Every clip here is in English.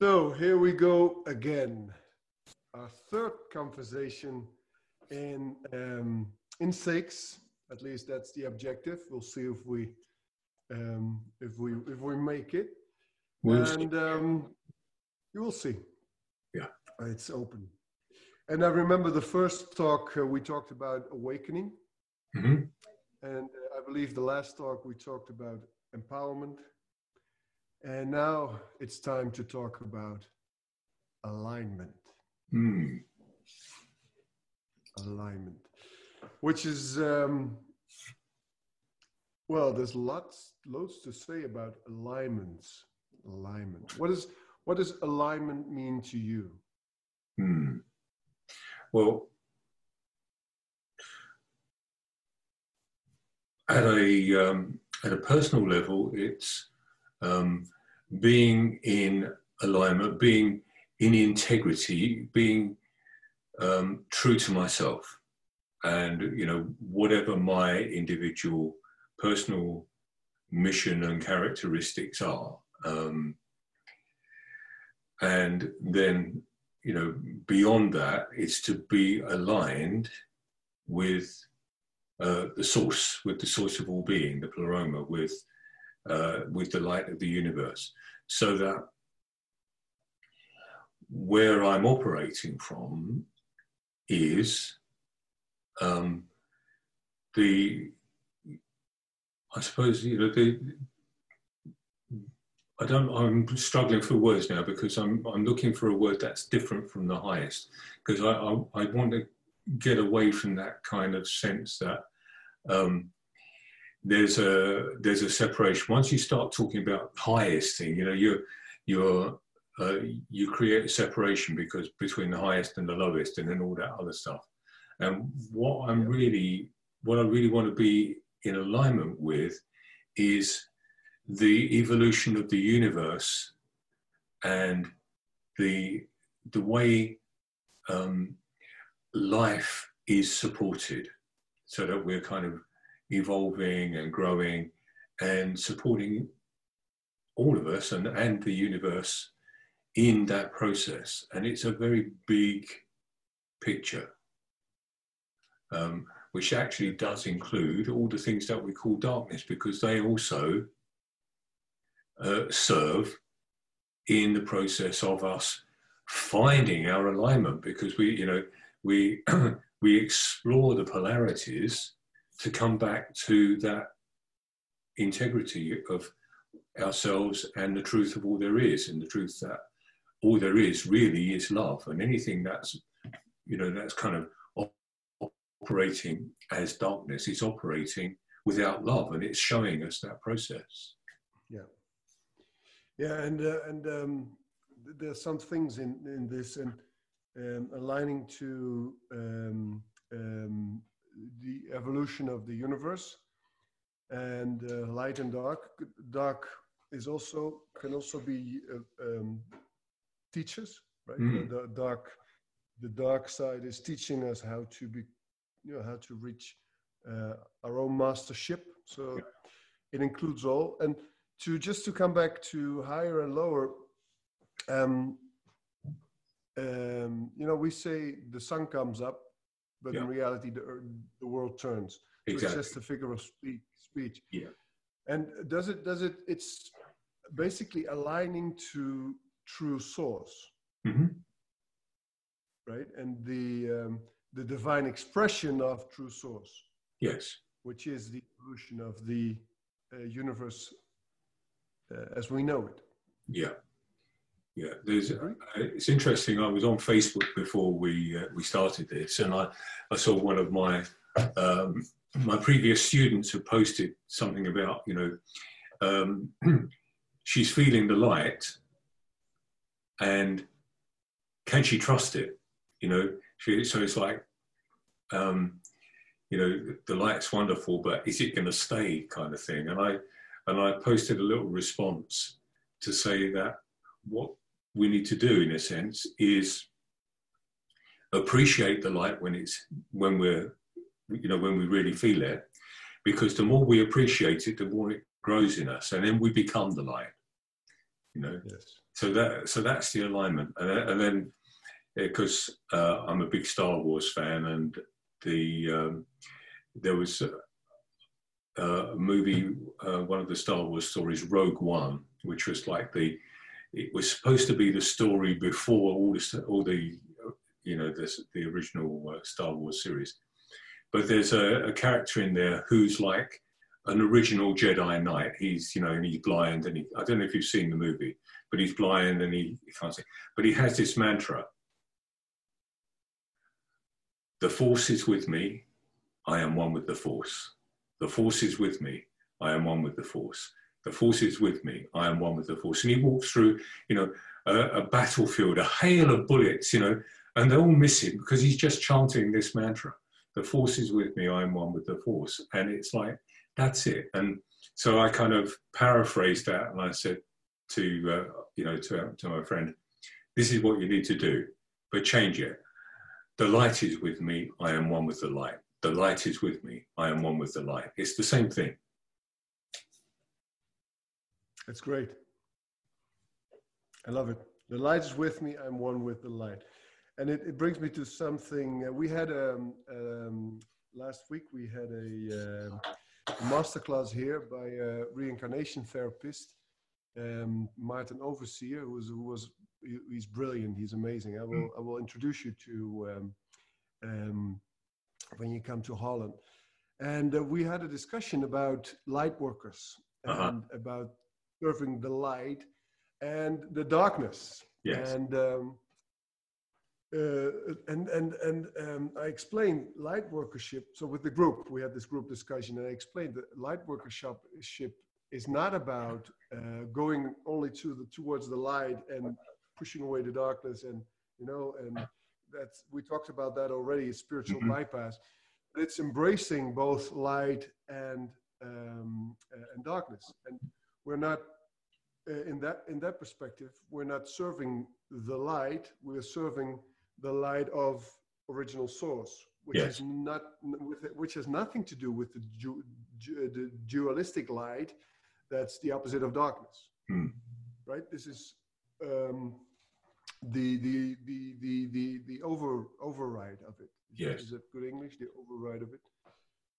So here we go again. Our third conversation in um, in six. At least that's the objective. We'll see if we um, if we if we make it. We'll and um, you will see. Yeah, it's open. And I remember the first talk uh, we talked about awakening, hmm and uh, I believe the last talk we talked about empowerment. And now it's time to talk about alignment. Mm. Alignment, which is, um, well, there's lots, loads to say about alignments. Alignment. What is what does alignment mean to you? Hmm. Well, at a um, at a personal level, it's um, being in alignment, being in integrity, being um, true to myself, and you know whatever my individual personal mission and characteristics are, um, and then you know beyond that, it's to be aligned with uh, the source, with the source of all being, the pleroma, with uh, with the light of the universe, so that where I'm operating from is um, the, I suppose you know the. I don't. I'm struggling for words now because I'm I'm looking for a word that's different from the highest because I I, I want to get away from that kind of sense that um, there's a there's a separation. Once you start talking about highest thing, you know, you you're uh, you create a separation because between the highest and the lowest, and then all that other stuff. And what I'm really what I really want to be in alignment with is the evolution of the universe and the the way um, life is supported, so that we're kind of evolving and growing and supporting all of us and, and the universe in that process. And it's a very big picture, um, which actually does include all the things that we call darkness because they also uh, serve in the process of us finding our alignment because we, you know, we, we explore the polarities to come back to that integrity of ourselves and the truth of all there is, and the truth that all there is really is love, and anything that's you know that's kind of operating as darkness is operating without love, and it's showing us that process. Yeah, yeah, and uh, and um, there's some things in in this and um, aligning to. Um, um the evolution of the universe and uh, light and dark dark is also can also be uh, um, teachers right mm. the, the, dark the dark side is teaching us how to be you know how to reach uh, our own mastership so yeah. it includes all and to just to come back to higher and lower um, um, you know we say the sun comes up but yeah. in reality, the, the world turns. So exactly. it's just a figure of speech. speech. Yeah. And does it, does it, it's basically aligning to true source. Mm-hmm. Right. And the, um, the divine expression of true source. Yes. Which is the evolution of the uh, universe uh, as we know it. Yeah. Yeah, there's. Uh, it's interesting. I was on Facebook before we uh, we started this, and I, I saw one of my um, my previous students who posted something about you know um, she's feeling the light, and can she trust it? You know, she, so it's like um, you know the light's wonderful, but is it going to stay? Kind of thing. And I and I posted a little response to say that what we need to do in a sense is appreciate the light when it's when we're you know when we really feel it because the more we appreciate it the more it grows in us and then we become the light You know. Yes. So that so that's the alignment, and, then- and then because uh, I'm a big Star Wars fan, and the um, there was a, a movie, uh, one of the Star Wars stories, Rogue One, which was like the it was supposed to be the story before all the all the you know the the original uh, Star Wars series, but there's a, a character in there who's like an original Jedi Knight. He's you know and he's blind and he I don't know if you've seen the movie, but he's blind and he, he can't see. But he has this mantra: "The Force is with me. I am one with the Force. The Force is with me. I am one with the Force. The Force is with me. I am one with the Force." And he walks through you know a, a battlefield, a hail of bullets, you know, and they all miss him because he's just chanting this mantra. The Force is with me. I am one with the Force, and it's like that's it. And so I kind of paraphrased that and I said to, uh, you know, to, to my friend, this is what you need to do, but change it. The light is with me. I am one with the light. The light is with me. I am one with the light. It's the same thing. That's great. I love it. The light is with me. I'm one with the light. And it, it brings me to something. Uh, we had um, um, last week, we had a, um masterclass here by a reincarnation therapist, um, Martin Overseer, who was, who was he- he's brilliant. He's amazing. I will I will introduce you to um, um, when you come to Holland. And uh, we had a discussion about light workers Uh-huh. and about serving the light and the darkness. Yes. And um, uh, and and and um, I explained light workership. So with the group, we had this group discussion, and I explained that light workership is not about uh, going only to the towards the light and pushing away the darkness, and you know, and that's we talked about that already. Spiritual Mhm. bypass. But it's embracing both light and um, uh, and darkness, and we're not in that in that perspective. We're not serving the light. We're serving the light of original source, which Yes. is not with which has nothing to do with the, du, du, the dualistic light. That's the opposite of darkness, Hmm. right? This is um, the, the the the the the over override of it. Is Yes. is that good English? The override of it.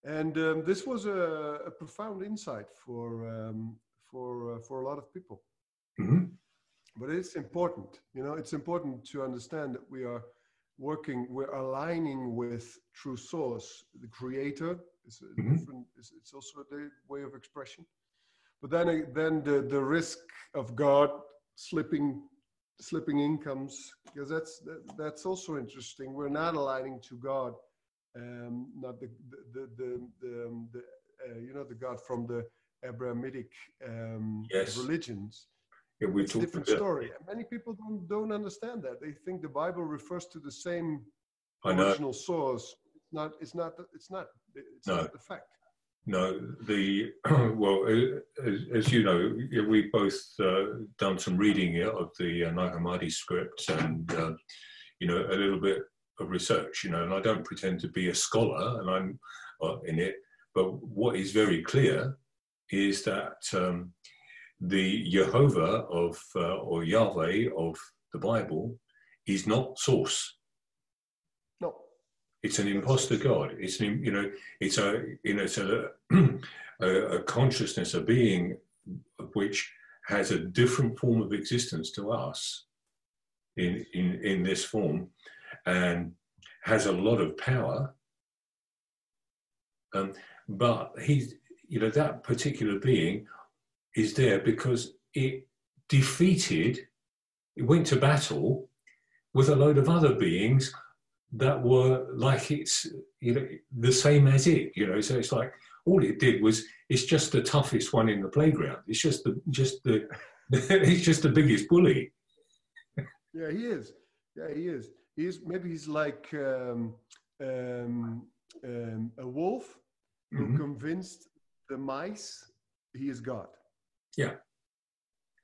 And um, this was a, a profound insight for um, for uh, for a lot of people Mhm. but it's important you know it's important to understand that we are working we're aligning with true source the creator is a Mhm. different it's, it's also a way of expression but then uh, then the the risk of god slipping slipping incomes because that's that, that's also interesting we're not aligning to god um not the the the the, the, um, the uh, you know the god from the abrahamic um Yes. religions Yeah, we it's a different story. And Many people don't, don't understand that. They think the Bible refers to the same original source. It's not. It's not. It's not. It's No. not the fact. No, the well, as, as you know, we've both uh, done some reading of the uh, Nag Hammadi script and uh, you know a little bit of research. You know, and I don't pretend to be a scholar, and I'm uh, in it. But what is very clear is that um, the Jehovah of uh, or Yahweh of the Bible is not source. No. It's an imposter God. It's an, you know, it's a, you know, it's a, a, a consciousness, a being which has a different form of existence to us in, in, in this form and has a lot of power. Um, but he's, you know, that particular being is there because it defeated, it went to battle with a load of other beings that were like it's you know the same as it you know so it's like all it did was it's just the toughest one in the playground it's just the just the it's just the biggest bully Yeah, he is. Yeah, he is. He's. Maybe he's like um, um, um, a wolf who Mhm. convinced the mice he is God. Yeah.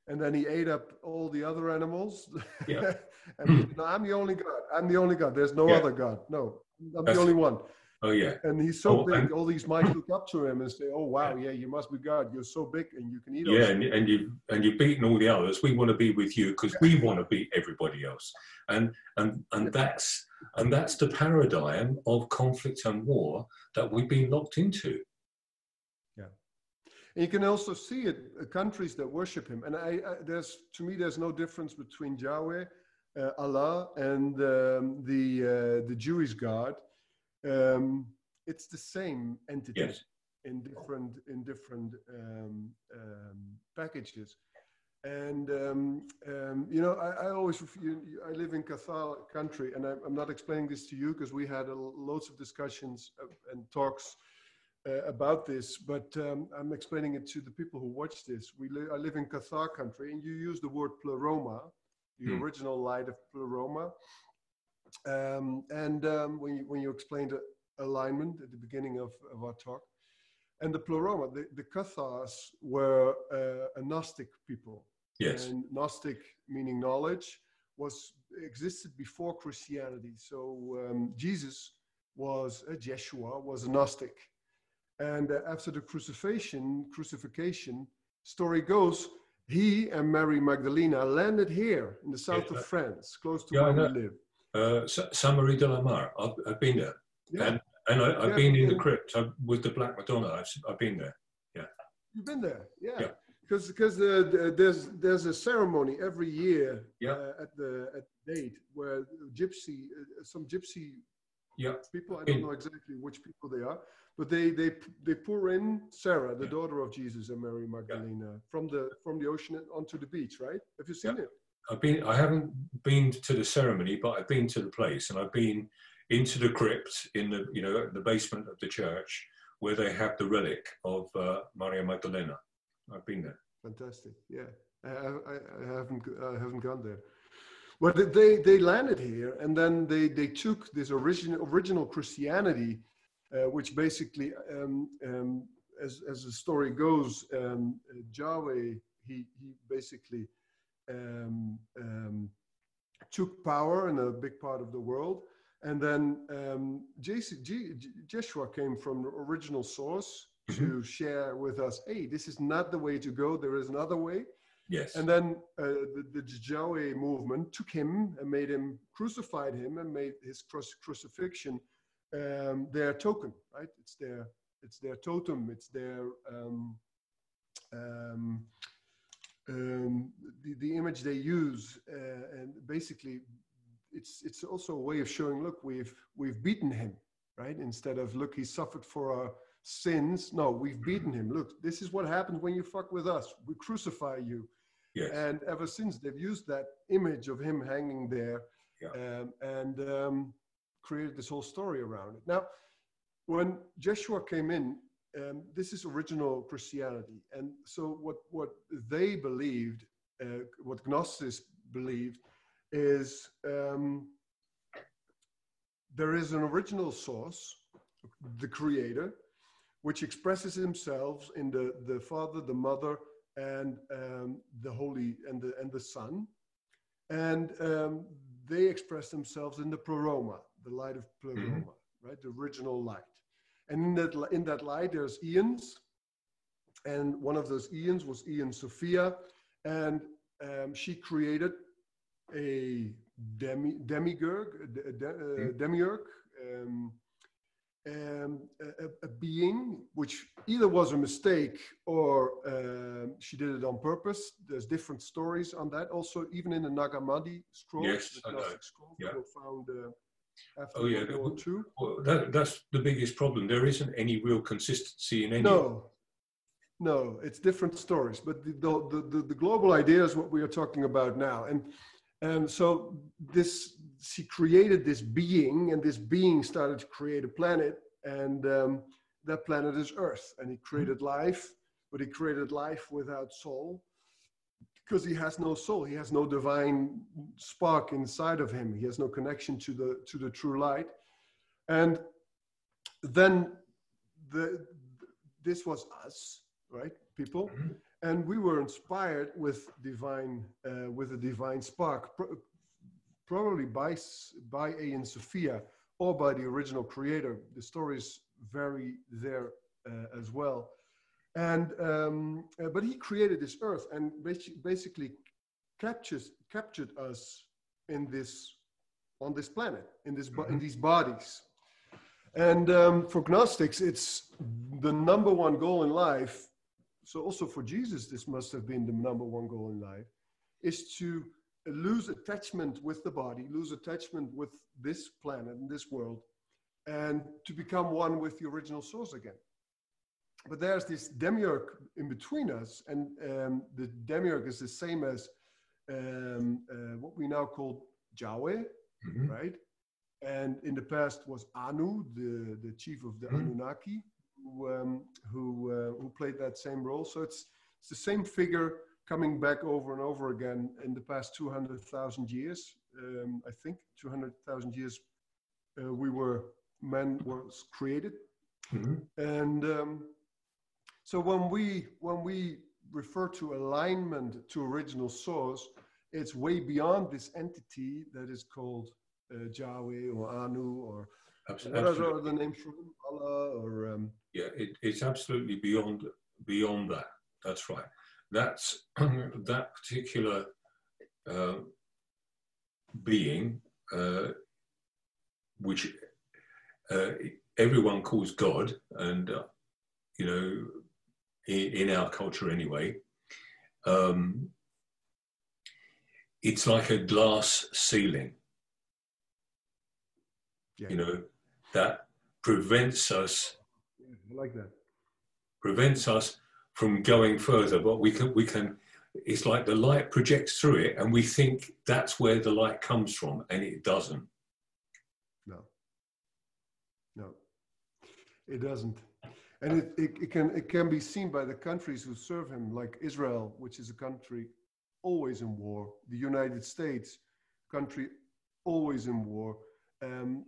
And then he ate up all the other animals. Yeah. and he, no, I'm the only God. I'm the only God. There's no Yeah. other God. No, I'm That's- the only one. Oh yeah. And he's so Oh, big, and- all these mice look up to him and say, "Oh wow, yeah, you must be God. You're so big and you can eat." Yeah, and, and you and you've beaten all the others. We want to be with you because we want to beat everybody else, and and and that's and that's the paradigm of conflict and war that we've been locked into. And you can also see it uh, countries that worship him. And I, I there's to me there's no difference between Yahweh, uh, Allah, and um, the uh, the Jewish God. Um, it's the same entity Yes. in different in different um, um, packages. And um, um, you know, I, I always you, I live in Cathar country, and I, I'm not explaining this to you because we had a, loads of discussions uh, and talks uh, about this, but um, I'm explaining it to the people who watch this. We li- I live in Cathar country, and you use the word pleroma, the Hmm. original light of pleroma. Um, and um, when you when you explained alignment at the beginning of, of our talk, and the pleroma, the, the Cathars were uh, a Gnostic people. Yes. And Gnostic, meaning knowledge, was existed before Christianity. So um, Jesus was a Jeshua, was a Gnostic. And uh, after the crucifixion, crucifixion, story goes, he and Mary Magdalena landed here in the south Yeah. of France, close to Yeah, I where we live. Uh, Marie de la Mar. I've, I've been there, Yeah, and and I, I've Yeah, been in the crypt I've, with the Black Madonna. I've, I've been there. Yeah, you've been there, yeah. Because because uh, there's there's a ceremony every year uh, at the at the date where gypsy uh, some gypsy Yeah. people I don't know exactly which people they are, but they they they pour in Sarah, the Yeah. daughter of Jesus and Mary Magdalena, from the from the ocean onto the beach, right? Have you seen Yeah. it? I've been. I haven't been to the ceremony, but I've been to the place, and I've been into the crypt in the you know the basement of the church where they have the relic of uh, Maria Magdalena. I've been there. Fantastic. Yeah, I, I, I haven't I haven't gone there. Well, they- they landed here, and then they they took this original original Christianity, which basically, um, um, as as the story goes, um, Yahweh he he basically um, um, took power in a big part of the world. And then um, JC, G, J- Joshua came from the original source to share with us, hey, this is not the way to go. There is another way. Yes. And then uh, the, the Yahweh movement took him and made him, crucified him and made his cruci- crucifixion um, their token, right? It's their, it's their totem. It's their, um, um, um, the, the image they use. Uh, and basically it's, it's also a way of showing, look, we've, we've beaten him, right? Instead of, look, he suffered for our sins. No, we've beaten him. Look, this is what happens when you fuck with us. We crucify you. yes. And ever since they've used that image of him hanging there Yeah. um, and um, created this whole story around it. Now, when Joshua came in, um, this is original Christianity. And so what, what they believed, uh, what Gnostics believed, is um, there is an original source, the creator, which expresses himself in the, the Father, the Mother, and um, the Holy and the and the Son, and um, they express themselves in the pleroma, the light of pleroma, right, the original light. And in that in that light, there's eons, and one of those eons was Aeon Sophia, and um, she created a demi demiurge, a de- a de- uh, Mhm. demiurge. Um, um, a, a- being which either was a mistake or um, she did it on purpose. There's different stories on that. Also, even in the Nag Hammadi scrolls, Yes, the. Gnostic scrolls Yeah. were found uh, after Oh, yeah, World War II. Well, that, that's the biggest problem. There isn't any real consistency in any. No, no, it's different stories. But the, the, the, the global idea is what we are talking about now. And, and so this, she created this being, and this being started to create a planet, and um, that planet is Earth. And he created life, but he created life without soul because he has no soul. He has no divine spark inside of him. He has no connection to the to the true light. And then the this was us, right, people, Mhm. and we were inspired with divine uh, with a divine spark, pro- probably by by Aeon Sophia or by the original creator. The stories vary there uh, as well. And um, uh, but he created this earth and basically captures captured us in this on this planet in this mm-hmm. in these bodies. And um, for Gnostics, it's the number one goal in life. So also for Jesus, this must have been the number one goal in life, is to lose attachment with the body, lose attachment with this planet and this world, and to become one with the original source again. But there's this demiurge in between us, and um, the demiurge is the same as um, uh, what we now call Yahweh, mm-hmm. right? And in the past was Anu, the, the chief of the mm-hmm. Anunnaki, who, um, who, uh, who played that same role. So it's, it's the same figure coming back over and over again in the past 200,000 years. Um, I think 200,000 years uh, we were, man was created. Mm-hmm. And um, so when we, when we refer to alignment to original source, it's way beyond this entity that is called uh, Yahweh or Anu or absolutely. what are the names for Allah or um, yeah, it, it's absolutely beyond beyond that. That's right. That's that particular uh, being, uh, which uh, everyone calls God, and uh, you know, in, in, our culture anyway. Um, it's like a glass ceiling. Yeah. You know, that prevents us. Yeah, I like that. Prevents us from going further, but we can we can. It's like the light projects through it, and we think that's where the light comes from, and it doesn't. No. No. It doesn't and it, it, it, can it can be seen by the countries who serve him like israel which is a country always in war. The United States, country always in war. Um,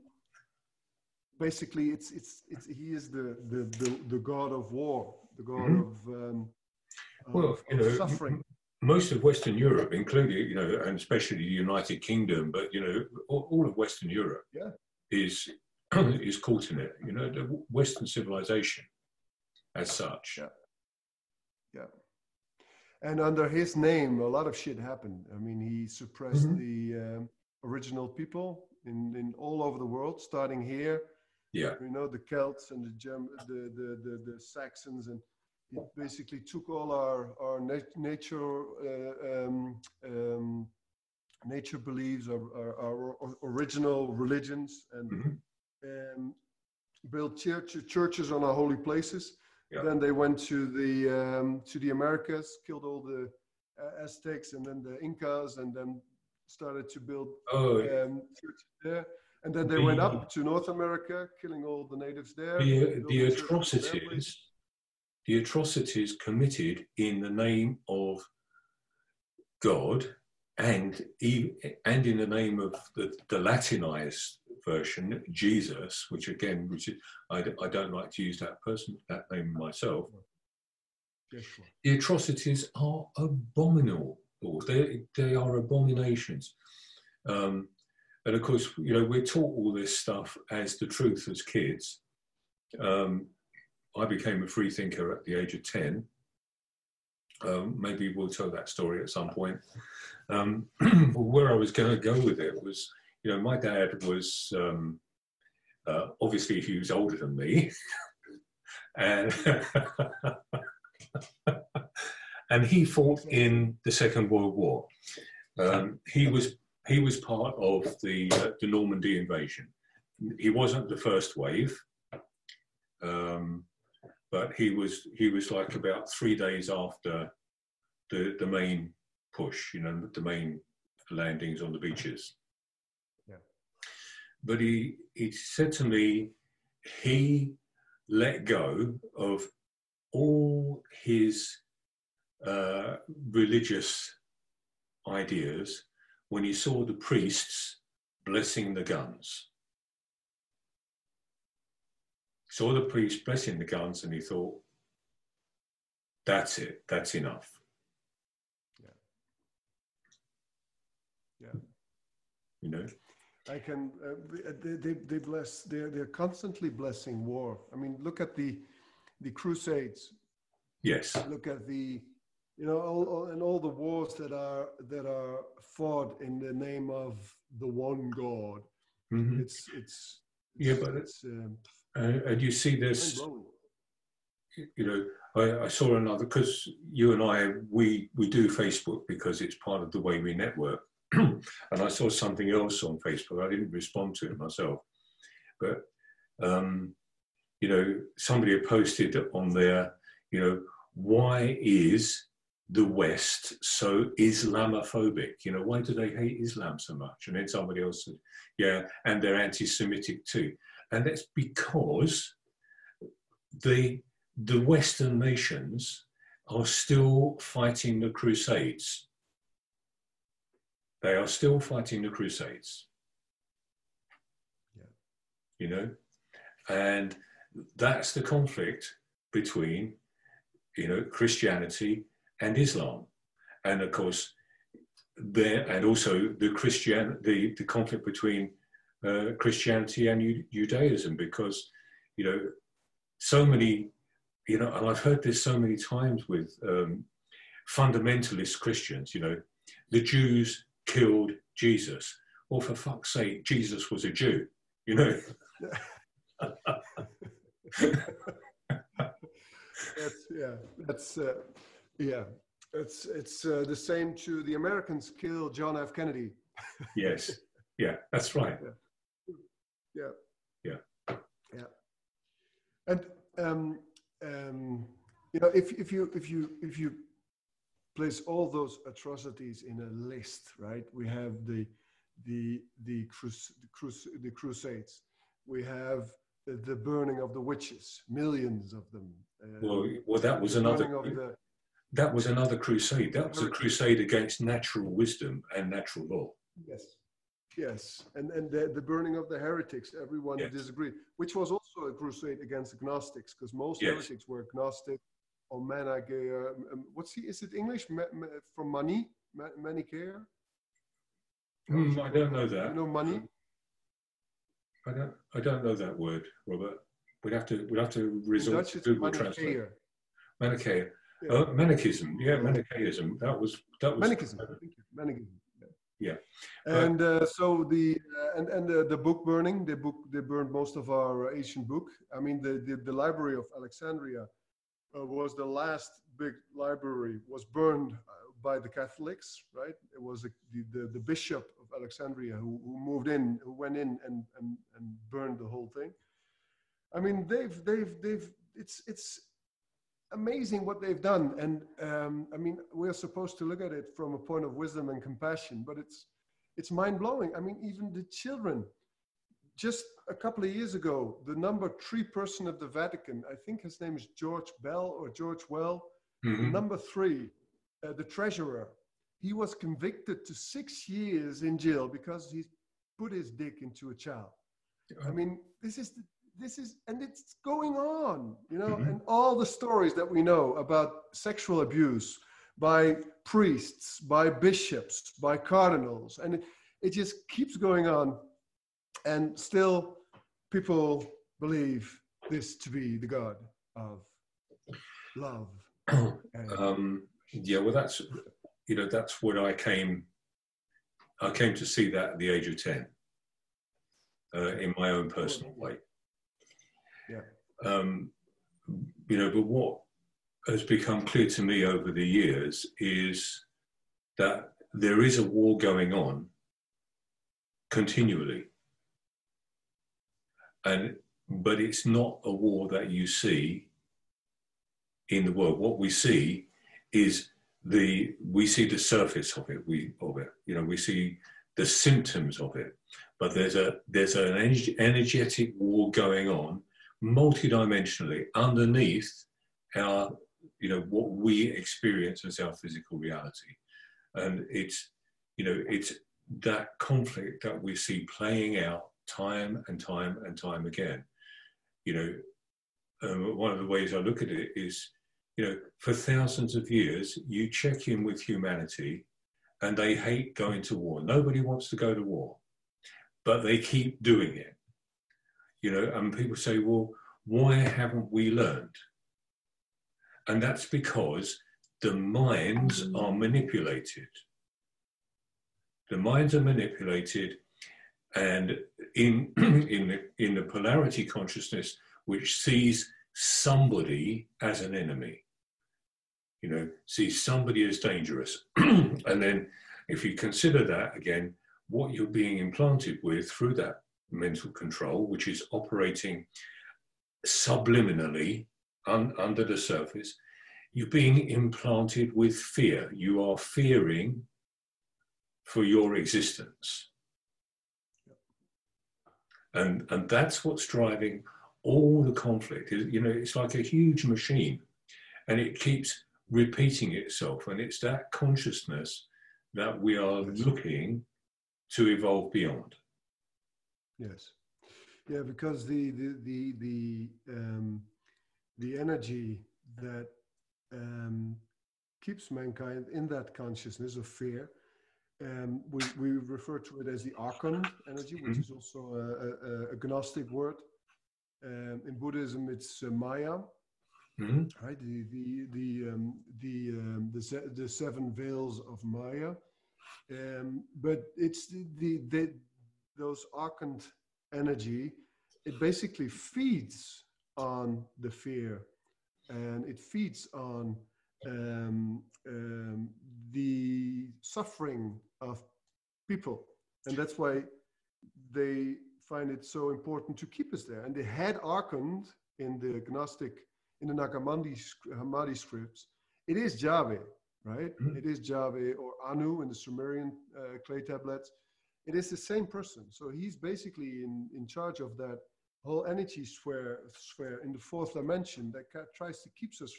basically, it's, it's, it's, he is the, the, the, the god of war, the god mm-hmm. of, um, well, of, you know, suffering. Most of Western Europe, including, you know, and especially the United Kingdom, but, you know, all, all of Western Europe yeah. is, is caught in it, you know, the Western civilization as such. Yeah. Yeah and under his name, a lot of shit happened. I mean, he suppressed mm-hmm. the um, original people in, in all over the world, starting here. Yeah, you know the Celts and the Germ- the, the, the the Saxons, and he basically took all our our nat- nature uh, um, um, nature beliefs, our, our, our, original religions, and mm-hmm. um, built church, churches on our holy places yeah. Then they went to the um, to the Americas, killed all the uh, Aztecs and then the Incas, and then started to build oh, um, churches there. And then they the, went up to North America, killing all the natives there. The, the atrocities, the atrocities committed in the name of God and and in the name of the, the Latinized version, Jesus, which again, which is, I, I don't like to use that person that name myself. The atrocities are abominable. They they are abominations. Um, and of course, you know, we're taught all this stuff as the truth as kids. Um, I became a free thinker at the age of 10. Um, maybe we'll tell that story at some point. Um, where I was going to go with it was you know, my dad was um, uh, obviously he was older than me, and and he fought in the Second World War. Um, he was he was part of the uh, the Normandy invasion. He wasn't the first wave, um, but he was he was like about three days after the the main push. You know, the main landings on the beaches but he, he said to me, he let go of all his uh, religious ideas when he saw the priests blessing the guns. Saw the priest blessing the guns and he thought, that's it, that's enough. Yeah. Yeah. You know? I can. Uh, they, they, they bless. They're they're constantly blessing war. I mean, look at the the Crusades. Yes. Look at the, you know, all, all, and all the wars that are that are fought in the name of the one God. Mm-hmm. It's it's yeah, but it's um, uh, and you see this. You know, I, I saw another because you and I we we do Facebook because it's part of the way we network and I saw something else on Facebook. I didn't respond to it myself, but um, you know, somebody had posted on there. You know, why is the West so Islamophobic? You know, why do they hate Islam so much? And then somebody else said, yeah, and they're anti-Semitic too, and that's because the the Western nations are still fighting the Crusades they are still fighting the Crusades. Yeah. You know? And that's the conflict between, you know, Christianity and Islam. And of course, there, and also the Christian, the, the conflict between uh, Christianity and Judaism, because, you know, so many, you know, and I've heard this so many times with um, fundamentalist Christians, you know, the Jews killed Jesus. Well, for fuck's sake, Jesus was a Jew, you know. that's yeah. That's uh, yeah. It's it's uh, the same to the Americans kill John F. Kennedy. yes. Yeah, that's right. Yeah. Yeah. Yeah. yeah. And um, um, you know, if if you if you if you place all those atrocities in a list, right? We have the the the, crus, the, crus, the crusades. We have the, the, burning of the witches, millions of them. Uh, well, well, that was another. The, that was another crusade. That was a crusade against natural wisdom and natural law. Yes, yes, and and the, the burning of the heretics. Everyone yes. disagreed, which was also a crusade against agnostics, because most yes. heretics were agnostic or Manichaea. Um, what's he? Is it English ma, ma, from money? Ma, Manichaea? Mm, I don't know that. You know money? I don't. I don't know that word, Robert. We'd have to. We'd have to resort to Google Translate. Manichaea. Yeah. Oh, Manichism. Yeah, Manichaeism. That was. That was. Manichism. Manichism. Yeah. And uh, so the uh, and and the, the book burning, they book they burned most of our ancient book. I mean the the, the library of Alexandria uh, was the last big library was burned uh, by the Catholics, right? It was the, the, the, bishop of Alexandria who, who moved in, who went in and, and, and burned the whole thing. I mean, they've, they've, they've, it's, it's amazing what they've done. And um, I mean, we're supposed to look at it from a point of wisdom and compassion, but it's, it's mind blowing. I mean, even the children, just a couple of years ago, the number three person of the Vatican, I think his name is George Bell or George Well, mm-hmm. number three, uh, the treasurer, he was convicted to six years in jail because he put his dick into a child. I mean, this is the, this is and it's going on, you know, mm-hmm. and all the stories that we know about sexual abuse by priests, by bishops, by cardinals, and it, it just keeps going on and still people believe this to be the God of love. um, yeah, well, that's you know that's what I came. I came to see that at the age of ten, uh, in my own personal way. Yeah. Um, you know, but what has become clear to me over the years is that there is a war going on continually and but it's not a war that you see in the world. What we see is the we see the surface of it. We of it. You know, we see the symptoms of it. But there's a there's an energetic war going on, multidimensionally underneath our you know what we experience as our physical reality, and it's you know it's that conflict that we see playing out time and time and time again. You know, um, one of the ways I look at it is, you know, for thousands of years, you check in with humanity and they hate going to war. Nobody wants to go to war. but they keep doing it. You know, and people say, well, why haven't we learned? And that's because the minds are manipulated. The minds are manipulated, and in, in, the, in the polarity consciousness, which sees somebody as an enemy, you know, sees somebody as dangerous. and then, if you consider that again, what you're being implanted with through that mental control, which is operating subliminally un, under the surface, you're being implanted with fear. You are fearing for your existence. And, and that's what's driving all the conflict. You know, it's like a huge machine and it keeps repeating itself. And it's that consciousness that we are looking to evolve beyond. Yes. Yeah, because the the the the um, the energy that um, keeps mankind in that consciousness of fear. Um, we, we refer to it as the archon energy, which mm-hmm. is also a, a, a Gnostic word. Um, in Buddhism, it's uh, Maya, mm-hmm. right? The the the um, the, um, the, se- the seven veils of Maya. Um, but it's the, the, the those archon energy. It basically feeds on the fear and it feeds on um, um, the suffering of people. And that's why they find it so important to keep us there. And they had archon in the Gnostic, in the Nagamandi Hammadi scripts. It is Yahweh, right? Mm-hmm. It is Yahweh or Anu in the Sumerian uh, clay tablets. It is the same person. So he's basically in, in charge of that whole energy sphere, sphere in the fourth dimension that tries to keep us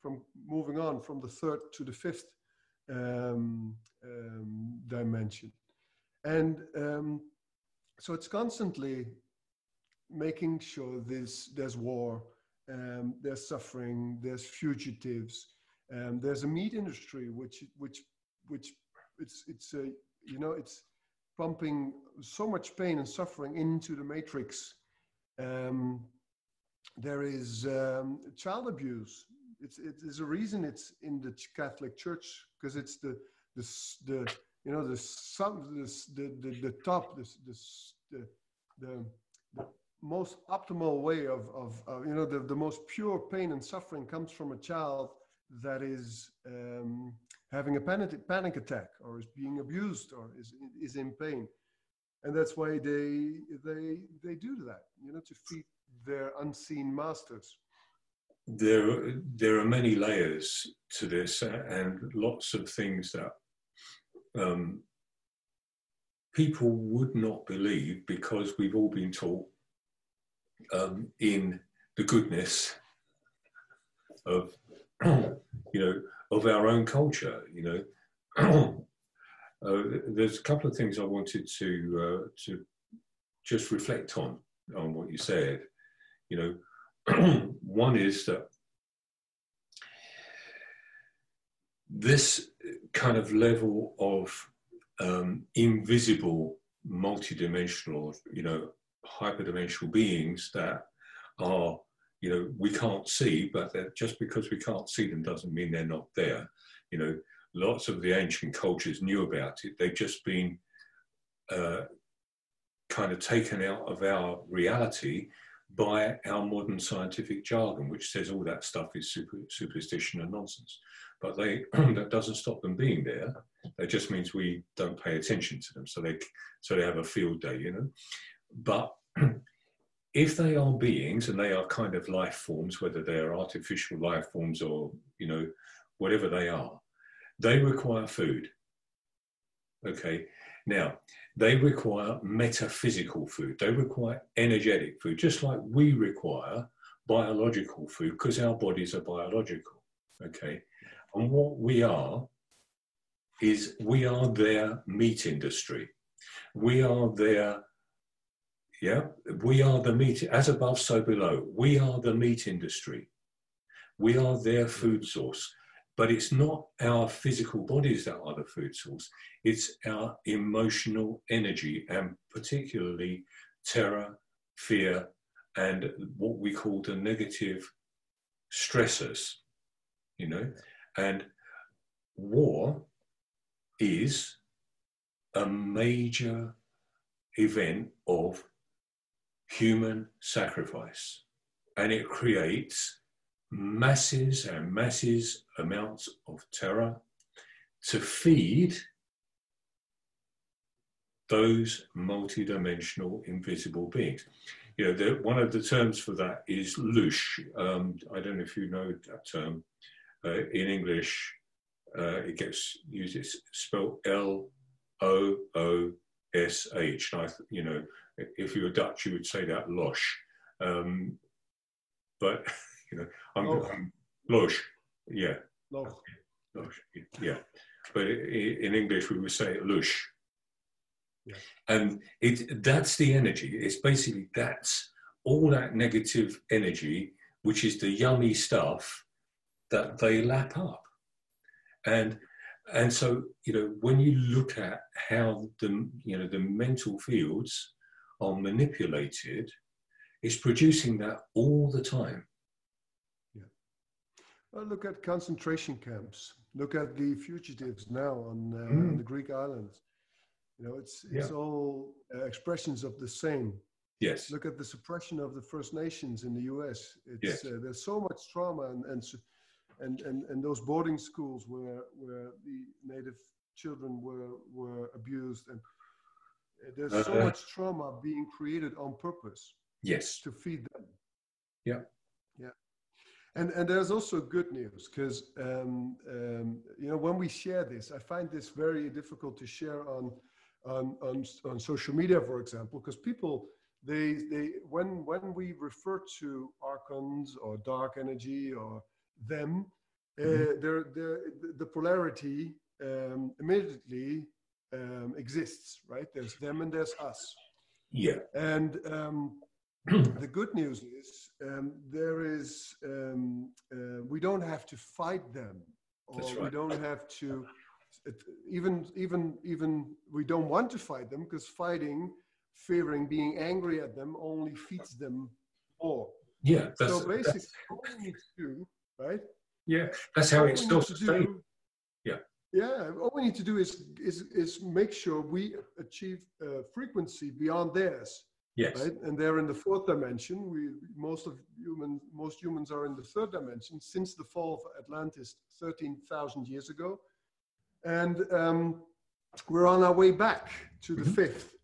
from moving on from the third to the fifth um, um, dimension. And um, so it's constantly making sure there's, there's war, um, there's suffering, there's fugitives, um, there's a meat industry which, which, which it's, it's a, you know, it's pumping so much pain and suffering into the matrix there is um, child abuse. It's, it is a reason it's in the Catholic Church because it's the, the, the, you know, the, some, the, the, the top, the, the, the, the, the most optimal way of, of, of, you know, the, the most pure pain and suffering comes from a child that is um, having a panic, panic attack or is being abused or is, is in pain. And that's why they they they do that you know to feed their unseen masters there there are many layers to this and lots of things that um, people would not believe because we've all been taught um, in the goodness of you know of our own culture you know Uh, there's a couple of things I wanted to uh, to just reflect on on what you said. You know, one is that this kind of level of um, invisible, multidimensional, you know, hyperdimensional beings that are, you know, we can't see, but just because we can't see them doesn't mean they're not there. You know, lots of the ancient cultures knew about it. They've just been uh, kind of taken out of our reality by our modern scientific jargon, which says all that stuff is super, superstition and nonsense. But they that doesn't stop them being there. That just means we don't pay attention to them. So they so they have a field day, you know. But if they are beings and they are kind of life forms, whether they are artificial life forms or you know whatever they are, they require food. Okay. Now, they require metaphysical food. They require energetic food, just like we require biological food because our bodies are biological. Okay. And what we are is we are their meat industry. We are their, yeah, we are the meat, as above, so below. We are the meat industry. We are their food source but it's not our physical bodies that are the food source. It's our emotional energy, and particularly terror, fear, and what we call the negative stressors. You know, and war is a major event of human sacrifice and it creates masses and masses amounts of terror to feed those multidimensional invisible beings. You know, the, one of the terms for that is loosh. Um, I don't know if you know that term. Uh, in English, uh, it gets used, it's spelled L O O S H. You know, if you were Dutch, you would say that losh. Um, but you know, I'm, oh. I'm Losh, yeah, Losh. Losh, yeah. But in English, we would say lush. Yeah. And it that's the energy. It's basically that's all that negative energy, which is the yummy stuff that they lap up. And and so you know when you look at how the you know the mental fields are manipulated it's producing that all the time. Well, look at concentration camps. Look at the fugitives now on, uh, mm. on the Greek islands. You know, it's it's yeah. all uh, expressions of the same. Yes. Look at the suppression of the First Nations in the U.S. It's yes. uh, there's so much trauma and and and and, and those boarding schools where where the native children were were abused and uh, there's so uh, much trauma being created on purpose Yes. To feed them. Yeah. And, and there's also good news because um, um, you know when we share this, I find this very difficult to share on on on, on social media, for example, because people they they when when we refer to archons or dark energy or them, uh, mm-hmm. uh, they're, they're, the polarity um, immediately um, exists, right? There's them and there's us. Yeah. And um, the good news is um, there is um, uh, we don't have to fight them or right. we don't have to even even even we don't want to fight them because fighting fearing being angry at them only feeds them more. Yeah so basically all we need to do right? Yeah that's how it's still sustained yeah. Yeah all we need to do is is is make sure we achieve uh, frequency beyond theirs Yes. Right? And they're in the fourth dimension. We most of human most humans are in the third dimension since the fall of Atlantis 13,000 years ago, and um, we're on our way back to the mm-hmm. fifth.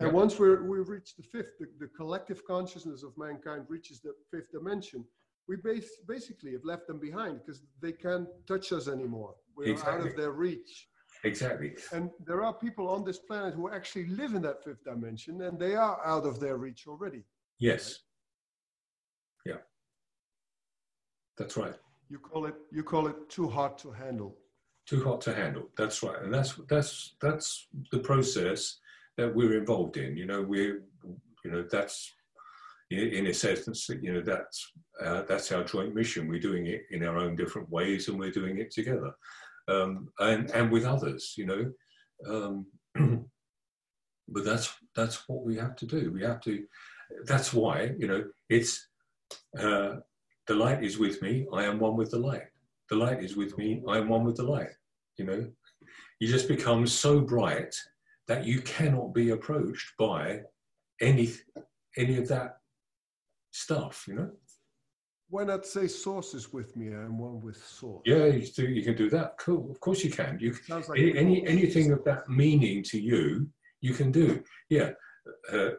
And yeah. once we're, we reach the fifth, the, the, collective consciousness of mankind reaches the fifth dimension. We base, basically have left them behind because they can't touch us anymore. We're exactly. out of their reach. Exactly. And there are people on this planet who actually live in that fifth dimension and they are out of their reach already. Yes. Right? Yeah. That's right. You call it you call it too hot to handle. Too hot to handle. That's right. And that's that's that's the process that we're involved in. You know, we're you know, that's in a sense, you know, that's uh, that's our joint mission. We're doing it in our own different ways, and we're doing it together um, and and with others, you know. Um, but that's that's what we have to do. We have to. That's why you know it's uh, the light is with me. I am one with the light. The light is with me. I am one with the light. You know, you just become so bright that you cannot be approached by any any of that stuff. You know why not say sources with me? I'm one with source. Yeah, you, do, you can do that. Cool. Of course you can. You Sounds like any, any anything of that meaning to you, you can do. Yeah. Uh,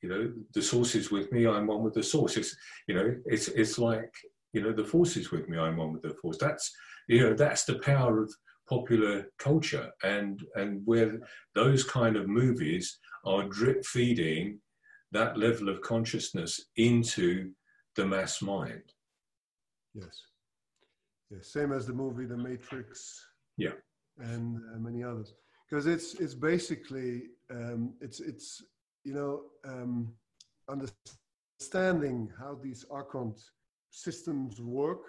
you know, the source is with me. I'm one with the source. It's you know, it's it's like you know, the force is with me. I'm one with the force. That's you know, that's the power of popular culture and and where those kind of movies are drip feeding that level of consciousness into the mass mind. Yes. Yes. Same as the movie The Matrix. Yeah. And uh, many others, because it's it's basically um, it's it's you know um, understanding how these archon systems work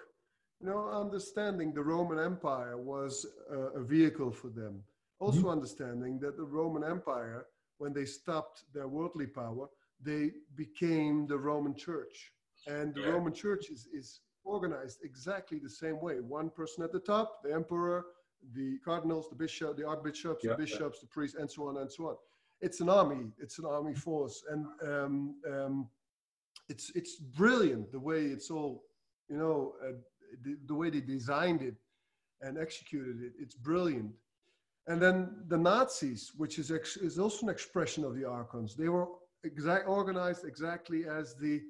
you know, understanding the Roman Empire was a, a vehicle for them. Also mm-hmm. understanding that the Roman Empire, when they stopped their worldly power, they became the Roman Church. And the yeah. Roman Church is, is organized exactly the same way. One person at the top, the emperor, the cardinals, the bishop, the archbishops, yeah. the bishops, the priests, and so on and so on. It's an army. It's an army force, and um, um, it's it's brilliant the way it's all, you know, uh, the, the way they designed it and executed it. It's brilliant. And then the Nazis, which is ex- is also an expression of the archons. They were exact organized exactly as the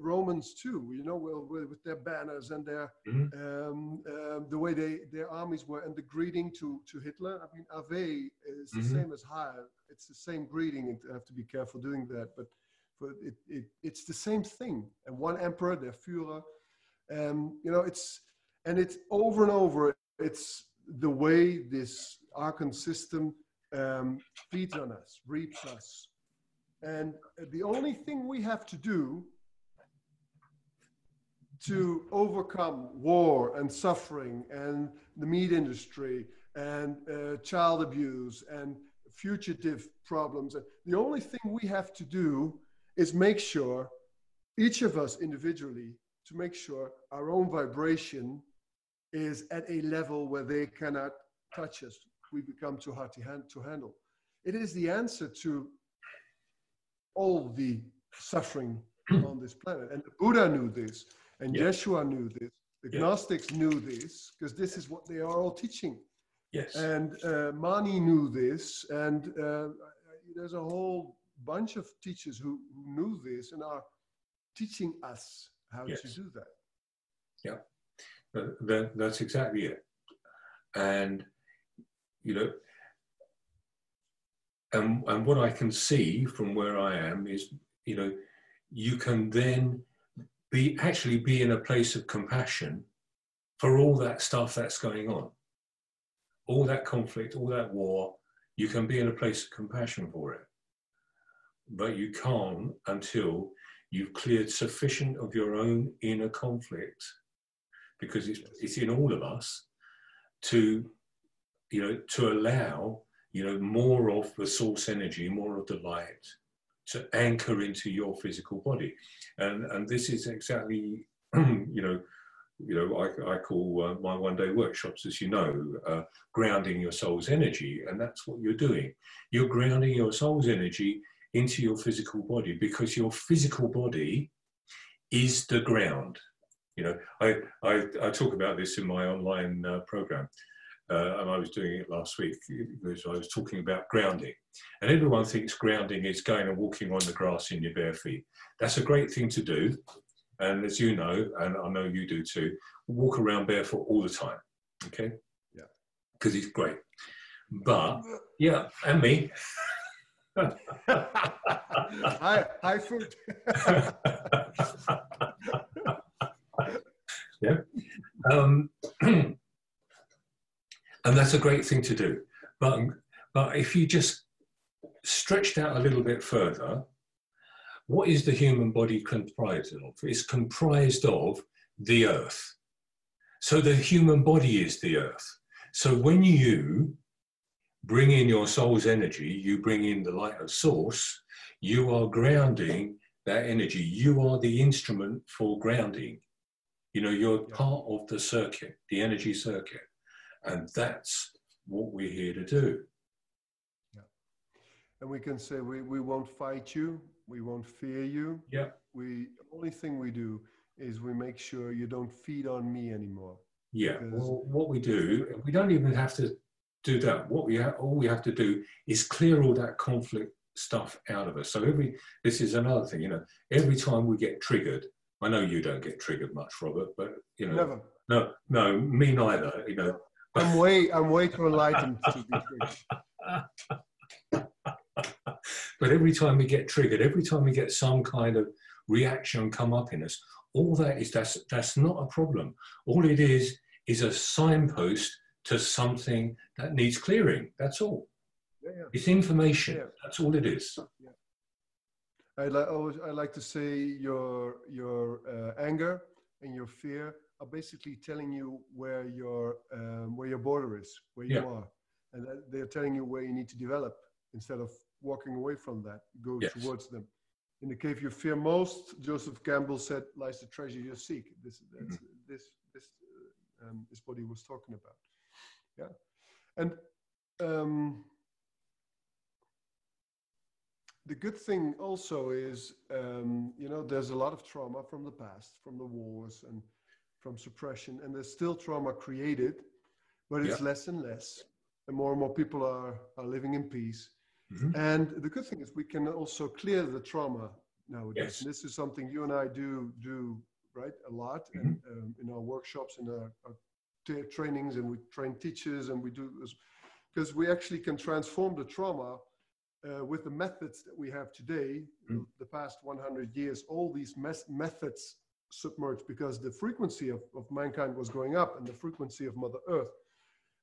Romans too, you know, with, with their banners and their mm-hmm. um, um, the way they their armies were, and the greeting to to Hitler. I mean, Ave is mm-hmm. the same as Heil. It's the same greeting, and I have to be careful doing that. But for it, it it's the same thing. And one emperor, their Führer, um, you know, it's and it's over and over. It's the way this Archon system um, feeds on us, reaps us, and the only thing we have to do to overcome war and suffering and the meat industry and uh, child abuse and fugitive problems. The only thing we have to do is make sure, each of us individually, to make sure our own vibration is at a level where they cannot touch us. We become too hard to, hand, to handle. It is the answer to all the suffering on this planet. And the Buddha knew this. And yeah. Yeshua knew this. The yeah. Gnostics knew this because this is what they are all teaching. Yes. And uh, Mani knew this, and uh, there's a whole bunch of teachers who, knew this and are teaching us how yes. to do that. Yeah, that, that, that's exactly it. And you know, and and what I can see from where I am is, you know, you can then be actually be in a place of compassion for all that stuff that's going on. All that conflict all that war you can be in a place of compassion for it. But you can't until you've cleared sufficient of your own inner conflict because it's, it's in all of us to you know to allow you know more of the source energy more of the light to anchor into your physical body. And, and this is exactly, you know, you know, I, I call uh, my one day workshops, as you know, uh, grounding your soul's energy. And that's what you're doing. You're grounding your soul's energy into your physical body because your physical body is the ground. You know, I, I, I talk about this in my online uh, program uh, and I was doing it last week because I was talking about grounding. And everyone thinks grounding is going and walking on the grass in your bare feet. That's a great thing to do. And as you know, and I know you do too, walk around barefoot all the time. Okay? Yeah. Because it's great. But, yeah, and me. hi, hi, food. yeah. Um, and that's a great thing to do. But, but if you just stretched out a little bit further, what is the human body comprised of? It's comprised of the earth. So the human body is the earth. So when you bring in your soul's energy, you bring in the light of source, you are grounding that energy. You are the instrument for grounding. You know, you're part of the circuit, the energy circuit. And that's what we're here to do. Yeah. And we can say we, we won't fight you, we won't fear you. Yeah. We only thing we do is we make sure you don't feed on me anymore. Yeah. Well, what we do, we don't even have to do that. What we have, all we have to do is clear all that conflict stuff out of us. So every this is another thing, you know, every time we get triggered, I know you don't get triggered much, Robert, but you know, never. No, no, me neither. You know, I'm way, I'm way too enlightened to be but every time we get triggered, every time we get some kind of reaction come up in us, all that is that's that's not a problem. All it is is a signpost to something that needs clearing. That's all. Yeah, yeah. It's information. Yeah. That's all it is. I like always I like to say your your uh, anger and your fear are basically telling you where your um, where your border is, where you are, and they're telling you where you need to develop instead of walking away from that. Go Yes. towards them. In the cave you fear most, Joseph Campbell said, lies the treasure you seek. This that's, this this uh, um, is what he was talking about. Yeah, and um, the good thing also is, um, you know, there's a lot of trauma from the past, from the wars and from suppression, and there's still trauma created, but it's Yeah. less and less, and more and more people are, are living in peace. Mhm. And the good thing is we can also clear the trauma nowadays. Yes. And this is something you and I do do right a lot, and um, in our workshops and our, our t- trainings, and we train teachers, and we do this because we actually can transform the trauma uh, with the methods that we have today, Mm. the past 100 years, all these mes- methods submerged because the frequency of, of mankind was going up and the frequency of Mother Earth.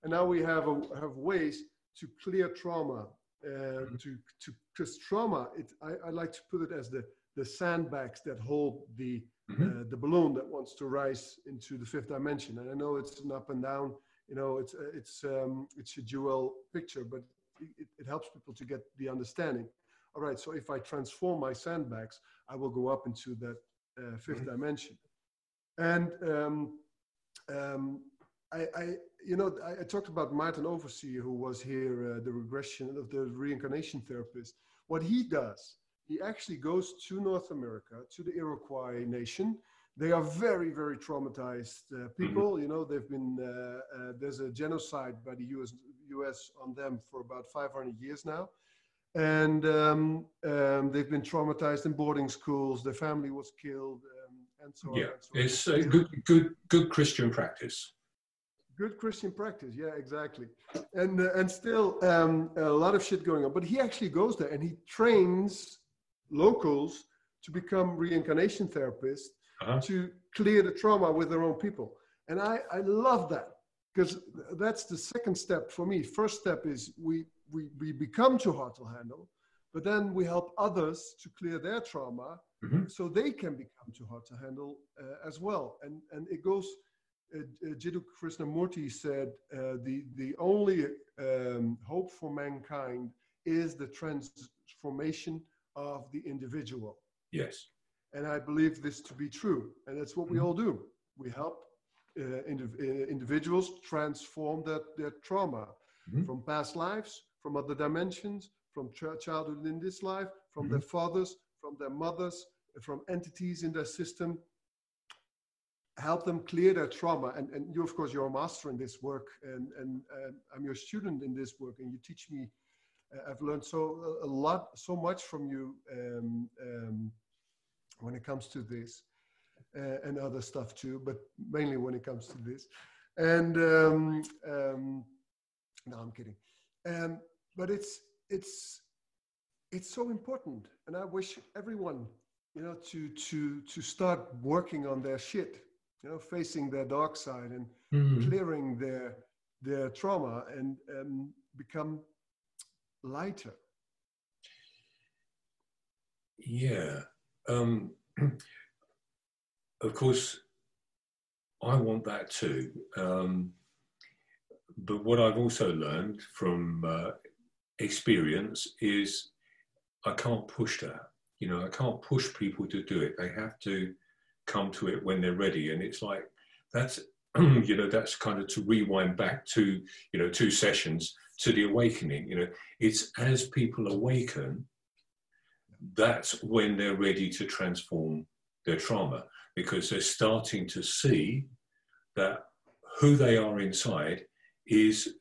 And now we have, a, have ways to clear trauma, uh, to, to, because trauma, it, I, I like to put it as the, the sandbags that hold the, Mhm. uh, the balloon that wants to rise into the fifth dimension. And I know it's an up and down, you know, it's, uh, it's, um, it's a dual picture, but it, it helps people to get the understanding. All right, so if I transform my sandbags, I will go up into that uh, 5th dimension. And um, um, I, I, you know, I, I talked about Martin Overseer, who was here, uh, the regression of the reincarnation therapist. What he does, he actually goes to North America, to the Iroquois nation. They are very, very traumatized uh, people. You know, they've been, uh, uh, there's a genocide by the US, US on them for about 500 years now. And um, um, they've been traumatized in boarding schools. Their family was killed, um, and so on. Yeah, so it's a good, good, good Christian practice. Good Christian practice, yeah, exactly. And uh, and still um, a lot of shit going on. But he actually goes there and he trains locals to become reincarnation therapists Uh-huh. to clear the trauma with their own people. And I I love that because that's the second step for me. First step is we we we become too hard to handle, but then we help others to clear their trauma Mhm. so they can become too hard to handle uh, as well. And and it goes. Uh, uh, Jiddu Krishnamurti said uh, the the only um, hope for mankind is the transformation of the individual, Yes. and I believe this to be true. And that's what we Mhm. all do. We help uh, indiv- uh, individuals transform that their trauma Mhm. from past lives, from other dimensions, from ch- childhood in this life, from Mhm. their fathers, from their mothers, from entities in their system. Help them clear their trauma. And, and you, of course, you're a master in this work, and, and uh, I'm your student in this work, and you teach me. Uh, I've learned so a lot, so much from you um, um, when it comes to this uh, and other stuff too, but mainly when it comes to this. And um, um, no, I'm kidding. Um, but it's it's it's so important, and I wish everyone, you know, to to to start working on their shit, you know, facing their dark side and Mhm. clearing their their trauma and um, become lighter. Yeah. Um, of course, I want that too. Um, but what I've also learned from uh, experience is I can't push that. You know, I can't push people to do it. They have to come to it when they're ready. And it's like, that's, you know, that's kind of to rewind back to, you know, two sessions to the awakening. You know, it's as people awaken, that's when they're ready to transform their trauma because they're starting to see that who they are inside is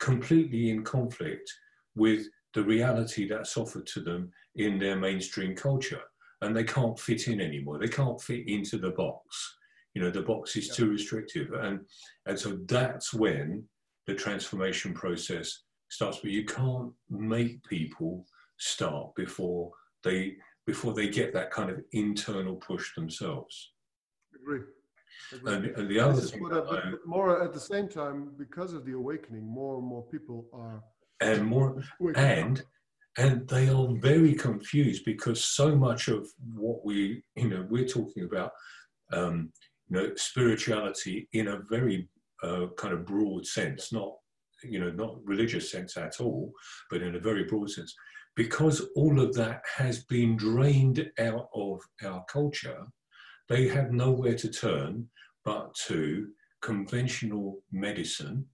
completely in conflict with the reality that's offered to them in their mainstream culture and they can't fit in anymore they can't fit into the box you know the box is Yeah. too restrictive and and so that's when the transformation process starts but you can't make people start before they before they get that kind of internal push themselves Agree. Agree. and, and the other thing what I- that I- but more at the same time, because of the awakening, more and more people are and more and and they are very confused because so much of what we you know we're talking about um, you know, spirituality in a very uh, kind of broad sense, not you know, not religious sense at all, but in a very broad sense. Because all of that has been drained out of our culture, they have nowhere to turn but to conventional medicine,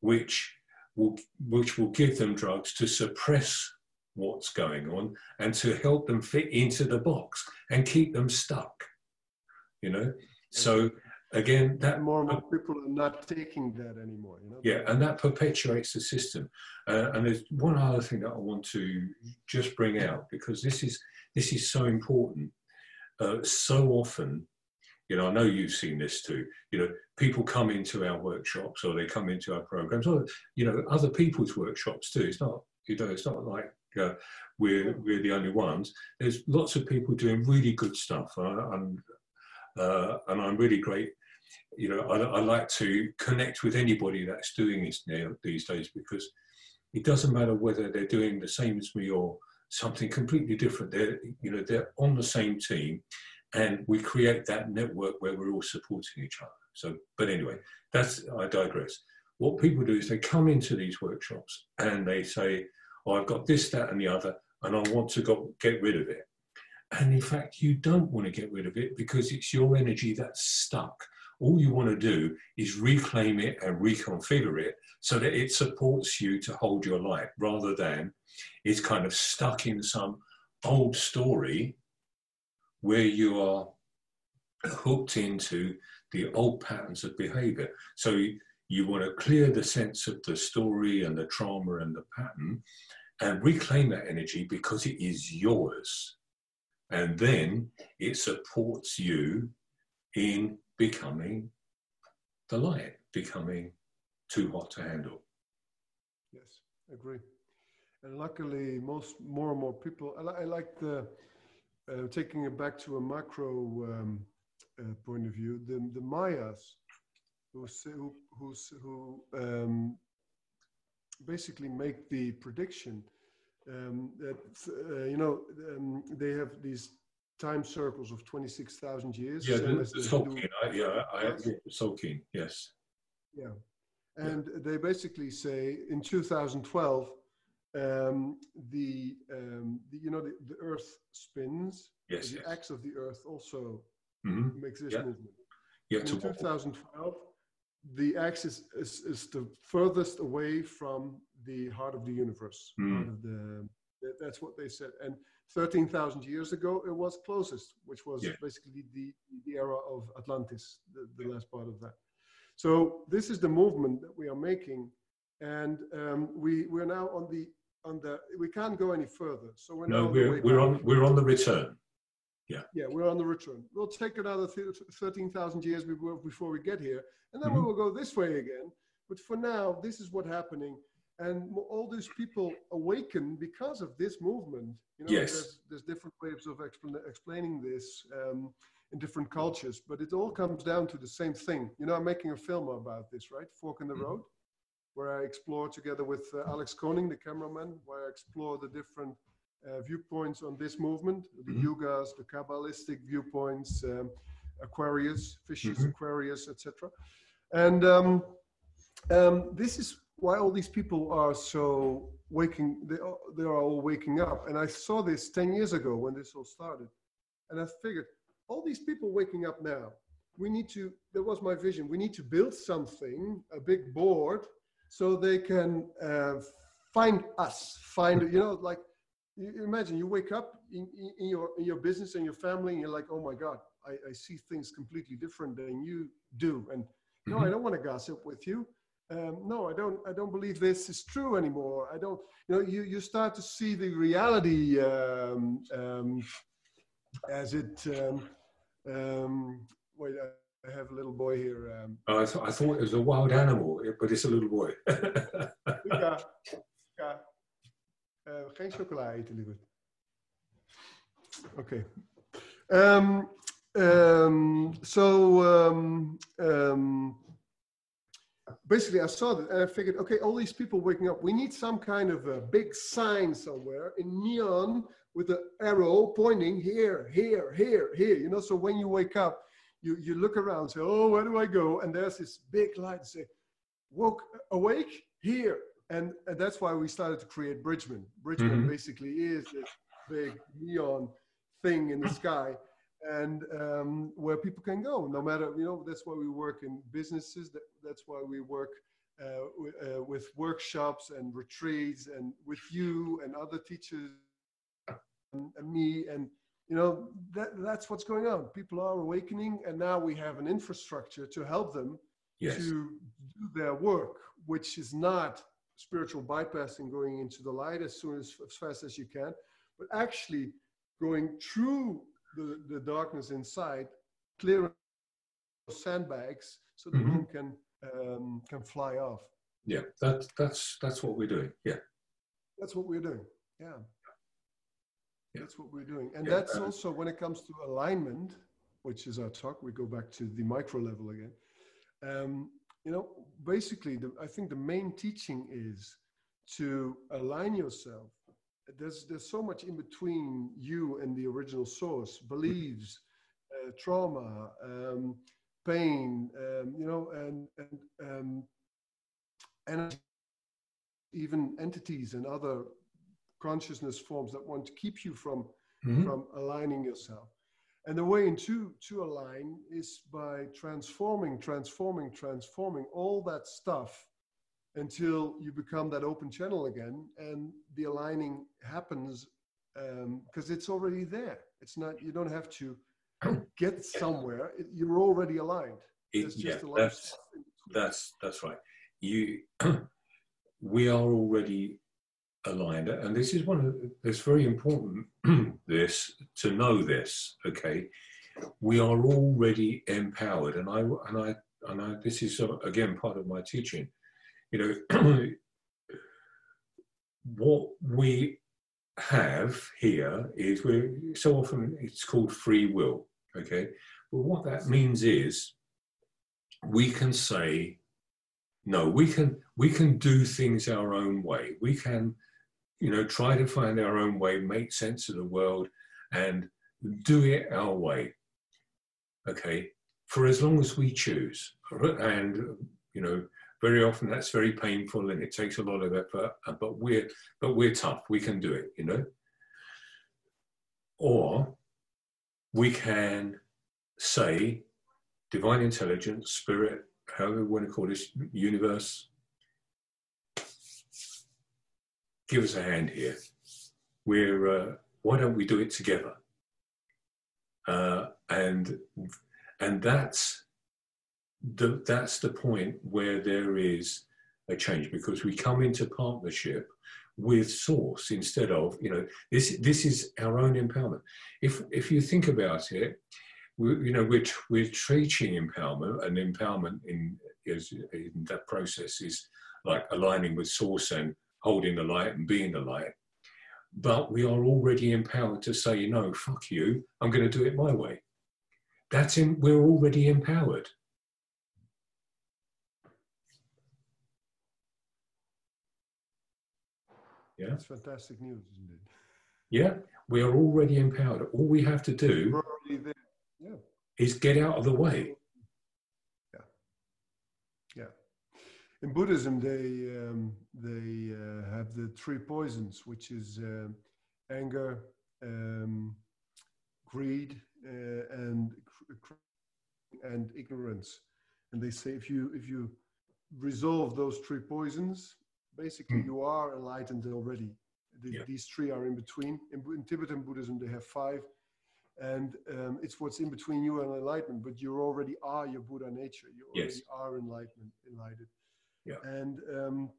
which will, which will give them drugs to suppress what's going on and to help them fit into the box and keep them stuck. You know, so again, that more and more people are not taking that anymore. You know? Yeah, and that perpetuates the system. Uh, and there's one other thing that I want to just bring out because this is this is so important. Uh, so often, you know, I know you've seen this too. You know, people come into our workshops or they come into our programs, or you know, other people's workshops too. It's not, you know, it's not like uh, we're we're the only ones. There's lots of people doing really good stuff, uh, and uh, and I'm really great. You know, I, I, like to connect with anybody that's doing this now these days because it doesn't matter whether they're doing the same as me or something completely different. They're you know they're on the same team, and we create that network where we're all supporting each other. So, but anyway, that's I digress. What people do is they come into these workshops and they say, "Oh, I've got this, that, and the other, and I want to go, get rid of it." And in fact, you don't want to get rid of it because it's your energy that's stuck. All you want to do is reclaim it and reconfigure it so that it supports you to hold your light rather than it's kind of stuck in some old story where you are hooked into the old patterns of behavior. So you, you want to clear the sense of the story and the trauma and the pattern and reclaim that energy because it is yours. And then it supports you in becoming the light, becoming too hot to handle. Yes, I agree. And luckily, most more and more people. I, I like the uh, taking it back to a macro um, uh, point of view. The the Mayas, who who who, who um, basically make the prediction um, that uh, you know um, they have these time circles of 26,000 years. Yeah, the, the. I, yeah, I, Tzolk'in, yes. Yeah. And yeah. they basically say in 2012, um, the, um, the, you know the, the Earth spins. Yes. The yes. axis of the Earth also mm-hmm. makes this yeah. movement. Yeah. In 2012, the axis is, is the furthest away from the heart of the universe. Mm. Of the, that's what they said. And 13,000 years ago, it was closest, which was yeah. basically the, the era of Atlantis, the, the last part of that. So this is the movement that we are making. And um, we, we're now on the, on the, we can't go any further. So we're no, we're, we're on, we're on the return. Yeah. Yeah, we're on the return. We'll take another 13,000 years before we get here. And then mm-hmm. we will go this way again. But for now, this is what's happening. And all these people awaken because of this movement. You know, yes. there's, there's different ways of expl- explaining this um, in different cultures, but it all comes down to the same thing. You know, I'm making a film about this, right? Fork in the mm-hmm. Road, where I explore together with uh, Alex Koning, the cameraman, where I explore the different uh, viewpoints on this movement, the mm-hmm. yugas, the Kabbalistic viewpoints, um, Aquarius, fishes, mm-hmm. Aquarius, etc. And um, um, this is why all these people are so waking, they, they are all waking up. And I saw this 10 years ago when this all started. And I figured, all these people waking up now, we need to, that was my vision, we need to build something, a big board, so they can uh, find us, find, you know, like, you imagine you wake up in, in, your in your business and your family and you're like oh my god I, I see things completely different than you do. And no mm-hmm. i don't want to gossip with you. Um, no i don't i don't believe this is true anymore. I don't you know you you start to see the reality um, um, as it um, um, wait I, have a little boy here um. oh, I, th- I thought it was a wild animal but it's a little boy yeah, yeah. Uh, geen chocola eten, liever. Okay. Um, um, so um, um, basically, I saw that and I figured, okay, all these people waking up, we need some kind of a big sign somewhere in neon with an arrow pointing here, here, here, here. You know, so when you wake up, you, you look around and say, oh, where do I go? And there's this big light and say, woke, awake here. And, and that's why we started to create Bridgman. Bridgman mm-hmm. basically is this big neon thing in the sky and um, where people can go no matter you know that's why we work in businesses that, that's why we work uh, w- uh, with workshops and retreats and with you and other teachers and, and, me and you know that that's what's going on people are awakening and now we have an infrastructure to help them yes. to do their work which is not spiritual bypassing going into the light as soon as, as fast as you can but actually going through the, the darkness inside, clearing sandbags so the mm-hmm. can um, can fly off. Yeah, that, that's that's what we're doing. Yeah, that's what we're doing. Yeah, yeah. that's what we're doing, and yeah, that's also when it comes to alignment, which is our talk. We go back to the micro level again. Um, you know, basically, the, I think the main teaching is to align yourself there's there's so much in between you and the original source beliefs uh, trauma um, pain um, you know and and um, and even entities and other consciousness forms that want to keep you from mm-hmm. from aligning yourself. And the way into to align is by transforming transforming transforming all that stuff until you become that open channel again and the aligning happens because um, it's already there. It's not you don't have to get somewhere. It, you're already aligned. It, yeah, that's, that's that's right. You we are already aligned and this is one of it's very important this to know this okay we are already empowered and i and i and i this is again part of my teaching you know, what we have here is we're so often it's called free will, okay? But what that means is we can say, no, we can we can do things our own way. We can, you know, try to find our own way, make sense of the world, and do it our way. Okay, for as long as we choose, and you know, very often that's very painful and it takes a lot of effort uh, but we're but we're tough. We can do it you know? Or we can say divine intelligence spirit however we want to call this universe give us a hand here. We're uh, why don't we do it together? Uh, and and that's the, that's the point where there is a change because we come into partnership with source instead of you know this this is our own empowerment. If if you think about it we, you know we're we're teaching empowerment and empowerment in is in that process is like aligning with source and holding the light and being the light but we are already empowered to say no, fuck you i'm going to do it my way that's in we're already empowered Yeah. That's fantastic news, isn't it? Yeah, we are already empowered. All we have to do yeah. is get out of the way. Yeah. Yeah. In Buddhism, they um, they uh, have the three poisons, which is uh, anger, um, greed, uh, and and ignorance. And they say if you if you resolve those three poisons, basically mm. you are enlightened already. The, yeah. These three are in between. In, in, Tibetan Buddhism, they have five, and um, it's what's in between you and enlightenment. But you already are your Buddha nature. You already yes. are enlightenment, enlightened. Yeah. And um,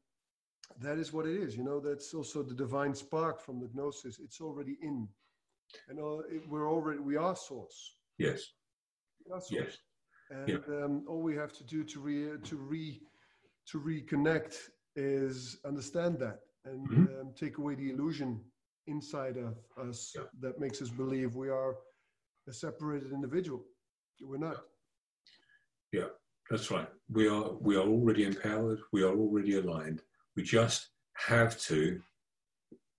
that is what it is. You know, that's also the divine spark from the gnosis. It's already in, and uh, it, we're already we are source. Yes. Are source. Yes. And yeah. um, all we have to do to re to re to reconnect is understand that and mm-hmm. um, take away the illusion inside of us yeah. that makes us believe we are a separated individual. We're not. Yeah, that's right. We are we are already empowered. We are already aligned. We just have to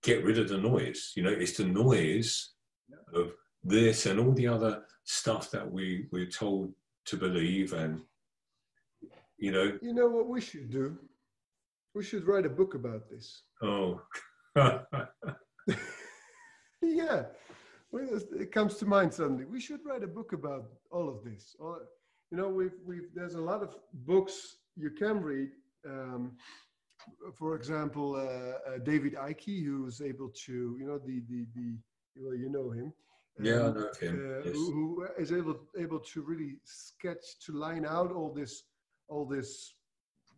get rid of the noise. You know, it's the noise yeah. of this and all the other stuff that we we're told to believe and you know you know what we should do we should write a book about this oh yeah well, it comes to mind suddenly we should write a book about all of this all, you know we've we've there's a lot of books you can read um, for example uh, uh, david icke who was able to you know the the the well you know him yeah, I know him. Uh, yes. who, who is able able to really sketch to line out all this all this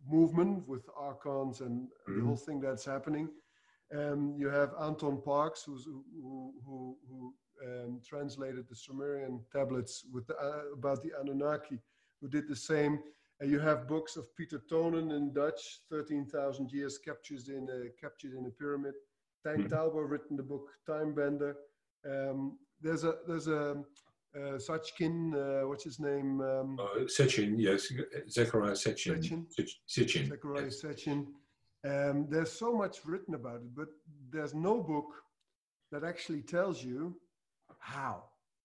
movement with archons and mm-hmm. the whole thing that's happening. Um, you have Anton Parks, who's, who, who, who um, translated the Sumerian tablets with the, uh, about the Anunnaki, who did the same. And you have books of Peter Tonen in Dutch, 13,000 years captured in a, captured in a pyramid. Tijn mm-hmm. Touber written the book Time Bender. Um, there's a there's a uh, Sachkin, uh, what's his name? Um, uh, Sitchin, yes, Zecharia Sitchin. Sitchin. Sitchin. Zechariah yes. Sitchin. Um, there's so much written about it, but there's no book that actually tells you how.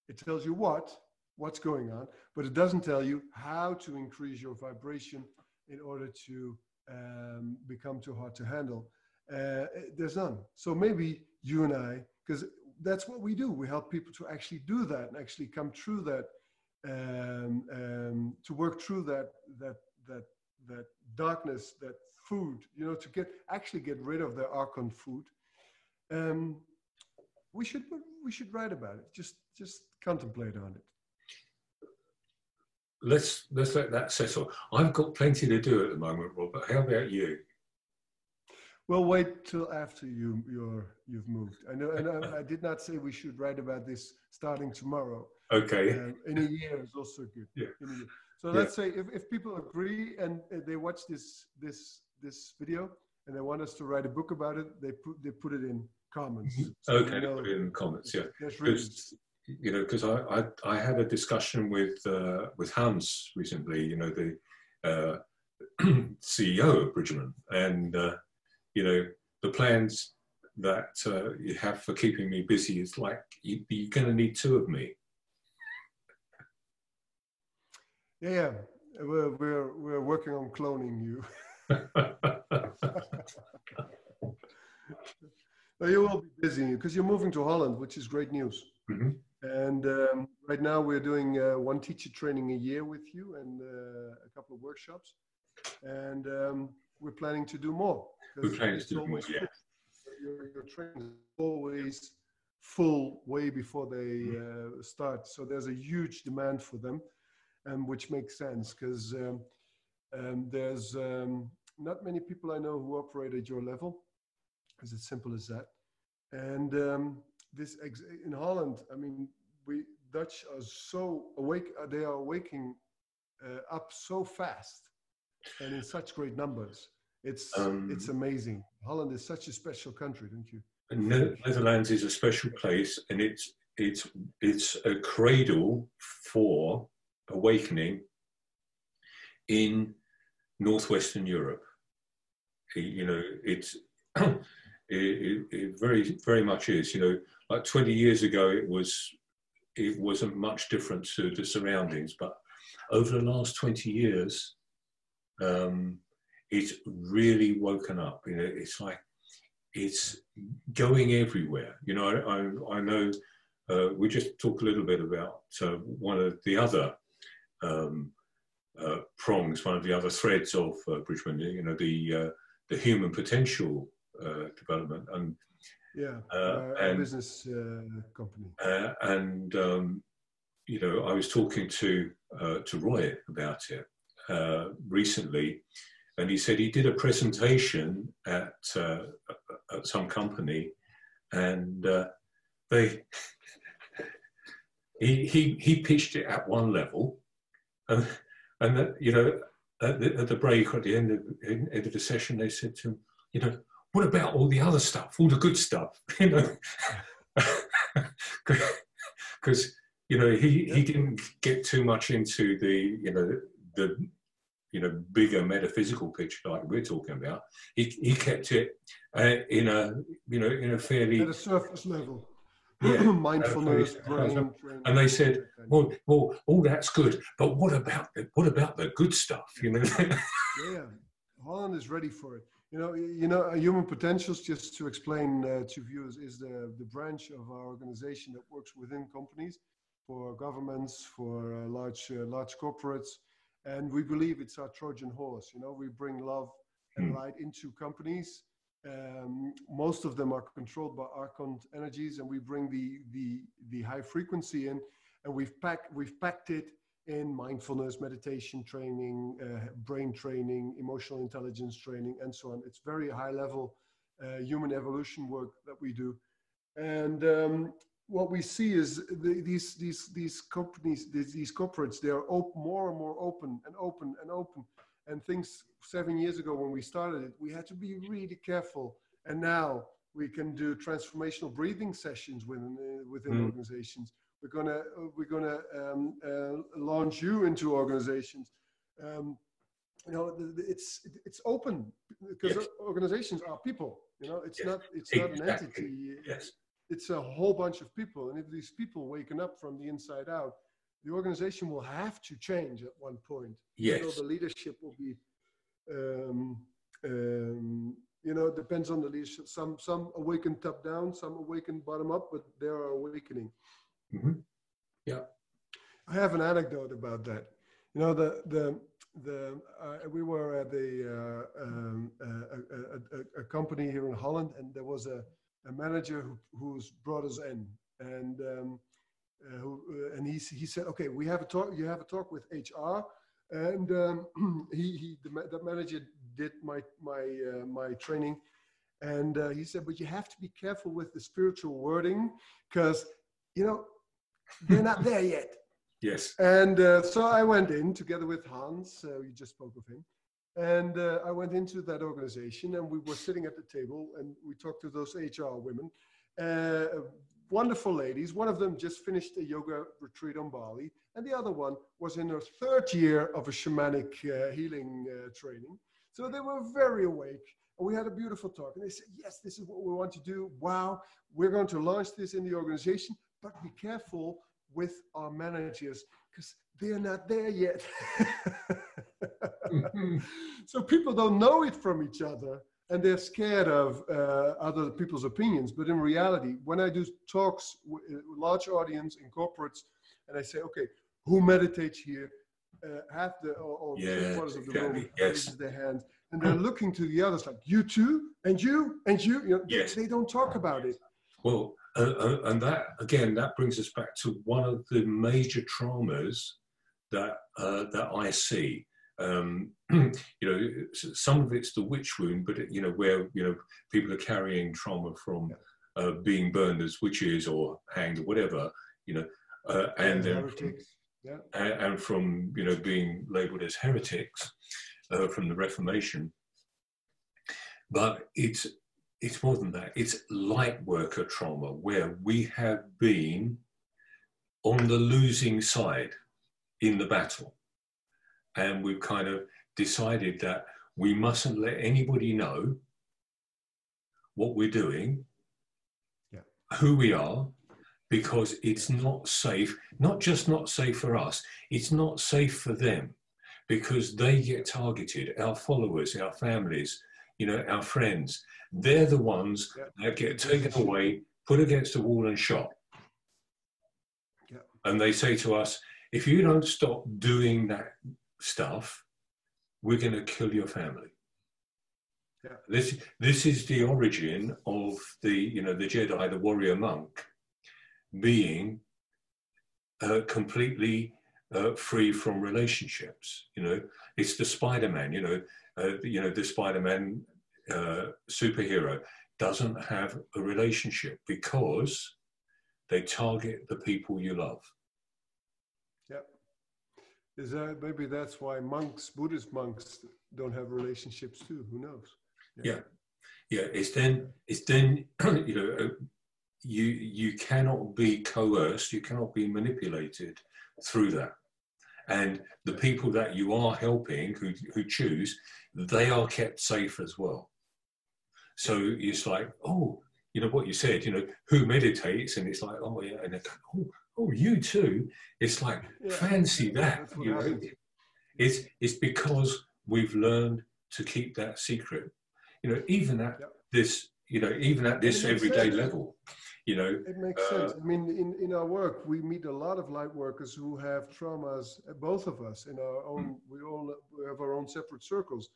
It tells you what, what's going on, but it doesn't tell you how to increase your vibration in order to um, become too hard to handle. Uh, there's none. So maybe you and I, because that's what we do. We help people to actually do that and actually come through that, um, um, to work through that that that that darkness, that food. You know, to get actually get rid of the archon food. Um, we should we should write about it. Just just contemplate on it. Let's let's let that settle. I've got plenty to do at the moment, Robert. How about you? We'll wait till after you you're you've moved. I know, and I, I did not say we should write about this starting tomorrow. Okay. Uh, in a year is also good. Yeah. So yeah. let's say if, if people agree and they watch this this this video and they want us to write a book about it, they put they put it in comments. Mm-hmm. So okay, know, put it in comments. Yeah. There's You know, because I, I I had a discussion with uh, with Hans recently. You know, the uh, CEO of Bridgman, and uh, you know, the plans that uh, you have for keeping me busy is like you, are going to need two of me. Yeah, we're we're we're working on cloning you. well, you will be busy because you're moving to Holland, which is great news. Mm-hmm. And um, right now we're doing uh, one teacher training a year with you and uh, a couple of workshops, and um, we're planning to do more. We're planning to do more, yeah. Your, your training is always full way before they mm-hmm. uh, start. So there's a huge demand for them, um, which makes sense because um, um, there's um, not many people I know who operate at your level. It's as simple as that. And um, this ex- in Holland, I mean, we Dutch are so awake. Uh, they are waking uh, up so fast and in such great numbers. It's um, it's amazing. Holland is such a special country, don't you? Netherlands is a special place, and it's it's it's a cradle for awakening in northwestern Europe. You know, it's it, it, very very much is. You know, like 20 years ago, it was it wasn't much different to the surroundings, but over the last 20 years, um, it's really woken up. You know, it's like it's going everywhere. You know, I, I, I know uh, we just talked a little bit about uh, one of the other um, uh, prongs, one of the other threads of uh, Bridgman. You know, the uh, the human potential Uh, development and yeah, uh, uh, and, business company. and um, you know, I was talking to to Roy about it recently and he said he did a presentation at, uh, at some company, and uh, they he, he he pitched it at one level, and and that, you know at the, at the break at the end of end of the session they said to him, you know, what about all the other stuff, all the good stuff, you know, because you know he he didn't get too much into the you know the you know bigger metaphysical picture like we're talking about. He, he kept it uh, in a you know in a fairly at a surface level. Yeah, mindfulness, brain. And they said, well, well, all that's good, but what about the, what about the good stuff? You know? yeah, Holland is ready for it. You know, you know, human potentials. Just to explain uh, to viewers, is the the branch of our organization that works within companies, for governments, for uh, large uh, large corporates, and we believe it's our Trojan horse. You know, we bring love and mm. light into companies. Um, most of them are controlled by Archon energies, and we bring the the the high frequency in, and we've packed we've packed it in mindfulness, meditation training, uh, brain training, emotional intelligence training, and so on. It's very high level uh, human evolution work that we do, and um, what we see is the, these these these companies, these, these corporates, they are more and more open and open and open and things seven years ago when we started it, we had to be really careful. And now we can do transformational breathing sessions within uh, within mm. organizations. We're gonna we're gonna um, uh, launch you into organizations. Um, you know, it's it's open because yes. organizations are people. You know, it's yes. not it's exactly. not an entity. Yes. It's a whole bunch of people, and if these people waken up from the inside out, the organization will have to change at one point. Yes. So the leadership will be, um, um, you know, it depends on the leadership. Some some awaken top down, some awaken bottom up, but they are awakening. Mm-hmm. Yeah. I have an anecdote about that. You know, the the the uh, we were at the uh, um, uh, a, a, a, company here in Holland, and there was a, a manager who who's brought us in, and um, uh, who, uh, and he, he said, okay, we have a talk, you have a talk with HR. And um, he, he the, the, manager did my, my, uh, my training. And he said, but you have to be careful with the spiritual wording because, you know, they're not there yet. Yes. And uh, so I went in together with Hans. Uh, we just spoke of him. And uh, I went into that organization and we were sitting at the table and we talked to those HR women wonderful ladies. One of them just finished a yoga retreat on Bali, and the other one was in her third year of a shamanic uh, healing uh, training. So they were very awake. And we had a beautiful talk. And they said, Yes, this is what we want to do. Wow, we're going to launch this in the organization, but be careful with our managers because they're not there yet. mm-hmm. So people don't know it from each other and they're scared of uh, other people's opinions. But in reality, when I do talks with a uh, large audience in corporates, and I say, okay, who meditates here? Uh, half the or, or yeah, quarters of the room yes. raises their hands, and they're looking to the others like you too, and you, and you. you know, yes. they, they don't talk about it. Well, uh, and that again, that brings us back to one of the major traumas that uh, that I see um, you know, some of it's the witch wound, but it, you know where you know people are carrying trauma from uh, being burned as witches or hanged or whatever, you know, uh, and then from, yeah. and, and, from you know being labelled as heretics uh, from the Reformation. But it's it's more than that. It's light worker trauma where we have been on the losing side in the battle and we've kind of decided that we mustn't let anybody know what we're doing, yeah. who we are, because it's not safe, not just not safe for us, it's not safe for them because they get targeted, our followers, our families, you know, our friends. They're the ones yeah. that get taken away, put against a wall and shot. Yeah. And they say to us, if you don't stop doing that stuff, we're going to kill your family. Yeah. This this is the origin of the you know the Jedi, the warrior monk, being uh, completely uh, free from relationships. You know, it's the Spider-Man. You know, uh, you know the Spider-Man uh, superhero doesn't have a relationship because they target the people you love. Yeah, is that maybe that's why monks, Buddhist monks, don't have relationships too? Who knows? Yeah, yeah. yeah it's then it's then you know uh, you you cannot be coerced, you cannot be manipulated through that. And the people that you are helping, who who choose, they are kept safe as well. So it's like, oh, you know what you said. You know who meditates, and it's like, oh yeah, and go, oh, oh, you too. It's like yeah. fancy that. You know, it's it's because we've learned to keep that secret. You know, even at yep. this, you know, even at this everyday sense. level, you know. It makes uh, sense. I mean, in, in our work, we meet a lot of light workers who have traumas, both of us in our own, mm. we all we have our own separate circles.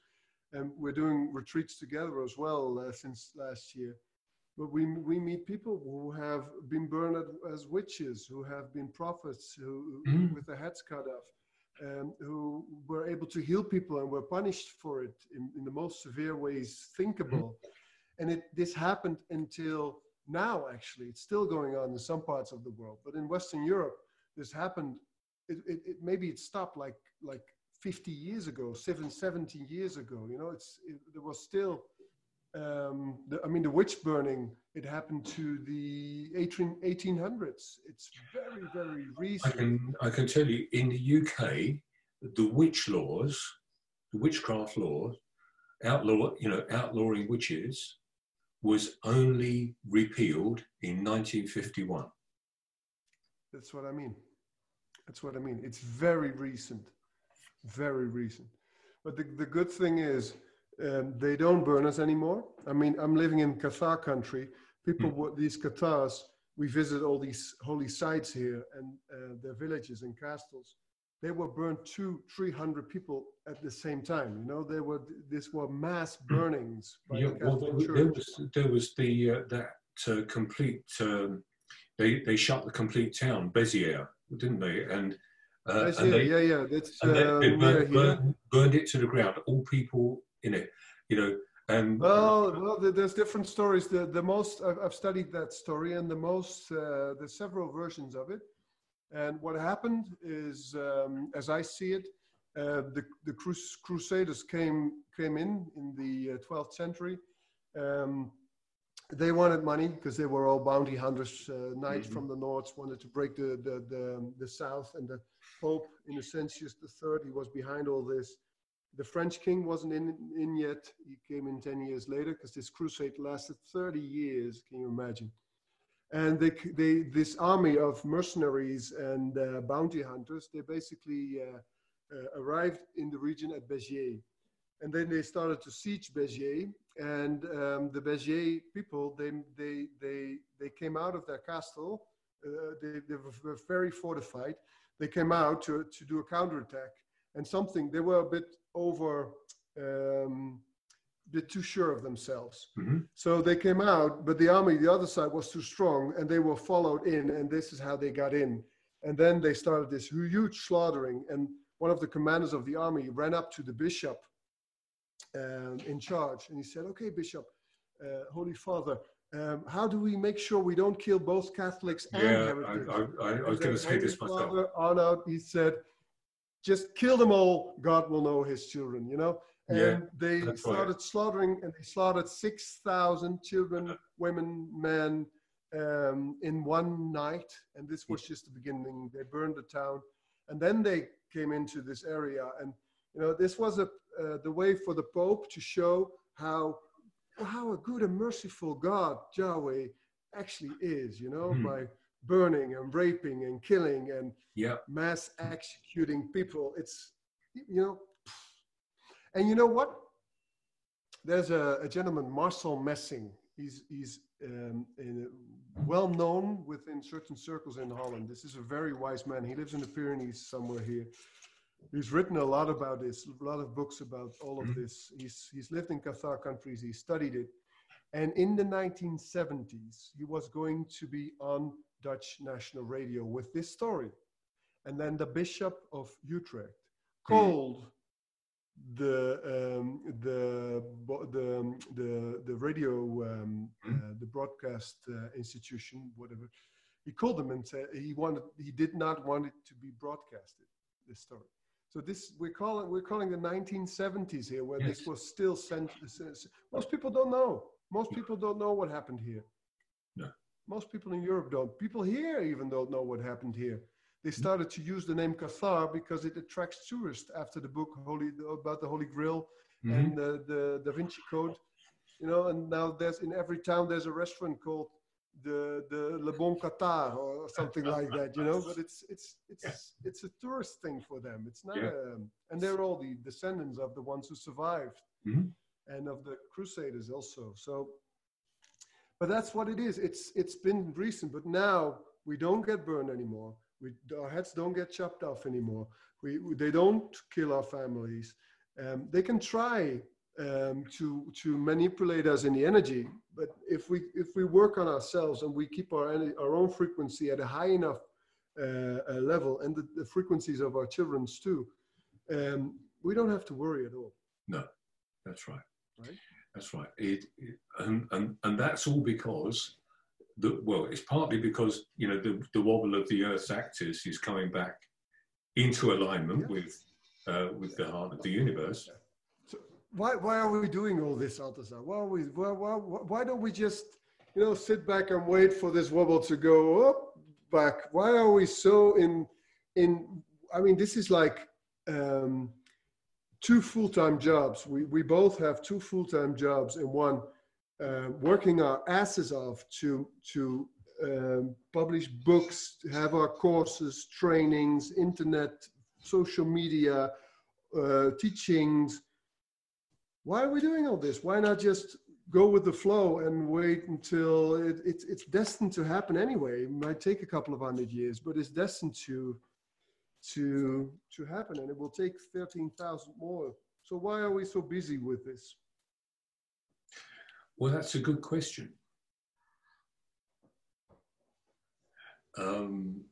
And we're doing retreats together as well uh, since last year. But we, we meet people who have been burned as witches, who have been prophets, who, mm. with their heads cut off, um, who were able to heal people and were punished for it in, in the most severe ways thinkable. Mm. And it, this happened until now, actually. It's still going on in some parts of the world. But in Western Europe, this happened. It, it, it maybe it stopped like like 50 years ago, seven, 70 years ago. You know, it's it, there was still. Um, the, I mean, the witch burning. It happened to the 18, 1800s. It's very, very recent. I can I can tell you in the UK, the witch laws, the witchcraft laws, outlaw you know outlawing witches was only repealed in 1951. That's what I mean. That's what I mean. It's very recent, very recent. But the, the good thing is, um, they don't burn us anymore. I mean, I'm living in Cathar country. People, mm. these Cathars, we visit all these holy sites here and uh, their villages and castles they were burned two, three hundred people at the same time. You know, there were this were mass burnings. yeah, the well, there, there, was there was the uh, that uh, complete. Um, they they shut the complete town, Béziers, didn't they? And uh, and they, yeah, yeah, that's and they, they um, burned, burned, burned, it to the ground. All people in it, you know. And well, well, there's different stories. The the most I've, I've studied that story, and the most uh, there's several versions of it and what happened is, um, as I see it, uh, the, the crus Crusaders came, came in in the uh, 12th century. Um, they wanted money because they were all bounty hunters. Uh, knights mm -hmm. from the north wanted to break the, the, the, the, south, and the Pope, Innocentius III, he was behind all this. The French king wasn't in, in yet. He came in 10 years later because this crusade lasted 30 years. Can you imagine? And they, they this army of mercenaries and uh, bounty hunters they basically uh, uh, arrived in the region at Béziers. And then they started to siege Béziers. And um, the Béziers people they they they they came out of their castle. Uh, they, they were very fortified. They came out to to do a counterattack. And something they were a bit over um, bit too sure of themselves. Mm-hmm. So they came out, but the army, the other side was too strong and they were followed in, and this is how they got in. And then they started this huge slaughtering. And one of the commanders of the army ran up to the bishop um, in charge and he said, Okay, Bishop, uh, Holy Father, um, how do we make sure we don't kill both Catholics and yeah, heretics? I, I, I was going to say this myself. Father, on out, he said, just kill them all. God will know his children, you know? And yeah, they started right. slaughtering and they slaughtered 6,000 children, women, men um, in one night. And this was just the beginning. They burned the town. And then they came into this area. And, you know, this was a, uh, the way for the Pope to show how, how a good and merciful God, Yahweh, actually is, you know, mm. by burning and raping and killing and yeah. mass executing people. It's, you know, and you know what? There's a, a gentleman, Marcel Messing. He's, he's um, well known within certain circles in Holland. This is a very wise man. He lives in the Pyrenees somewhere here. He's written a lot about this, a lot of books about all of mm-hmm. this. He's, he's lived in Cathar countries, he studied it. And in the 1970s, he was going to be on Dutch national radio with this story. And then the Bishop of Utrecht mm-hmm. called the um, the the the the radio um, mm. uh, the broadcast uh, institution whatever he called them and said he wanted he did not want it to be broadcasted this story so this we're calling we're calling the 1970s here where yes. this was still sent most people don't know most people don't know what happened here no. most people in europe don't people here even don't know what happened here they started to use the name Cathar because it attracts tourists after the book Holy about the Holy Grail mm-hmm. and the, the Da Vinci Code. you know, and now there's in every town there's a restaurant called the the Le Bon Cathar or something like that, you know. But it's it's it's yeah. it's a tourist thing for them. It's not, yeah. a, and they're all the descendants of the ones who survived, mm-hmm. and of the Crusaders also. So, but that's what it is. It's it's been recent, but now we don't get burned anymore. We our heads don't get chopped off anymore. We, they don't kill our families. Um, they can try um, to to manipulate us in the energy. But if we if we work on ourselves and we keep our our own frequency at a high enough uh, uh, level and the, the, frequencies of our children's too, um, we don't have to worry at all. No, that's right. Right. That's right. It, it, and, and and that's all because the well, it's partly because you know the the wobble of the Earth's axis is coming back into alignment yeah. with uh, with the heart of the universe So why, why are we doing all this, Altazar? Why, we, why, why, why don't we just, you know, sit back and wait for this wobble to go up, back? Why are we so in, in, I mean, this is like um, two full-time jobs. We, we both have two full-time jobs and one uh, working our asses off to, to um, publish books, have our courses, trainings, internet, social media, uh, teachings, why are we doing all this? Why not just go with the flow and wait until it, it, it's destined to happen anyway? It might take a couple of hundred years, but it's destined to to to happen, and it will take thirteen thousand more. So why are we so busy with this? Well, that's a good question. Um,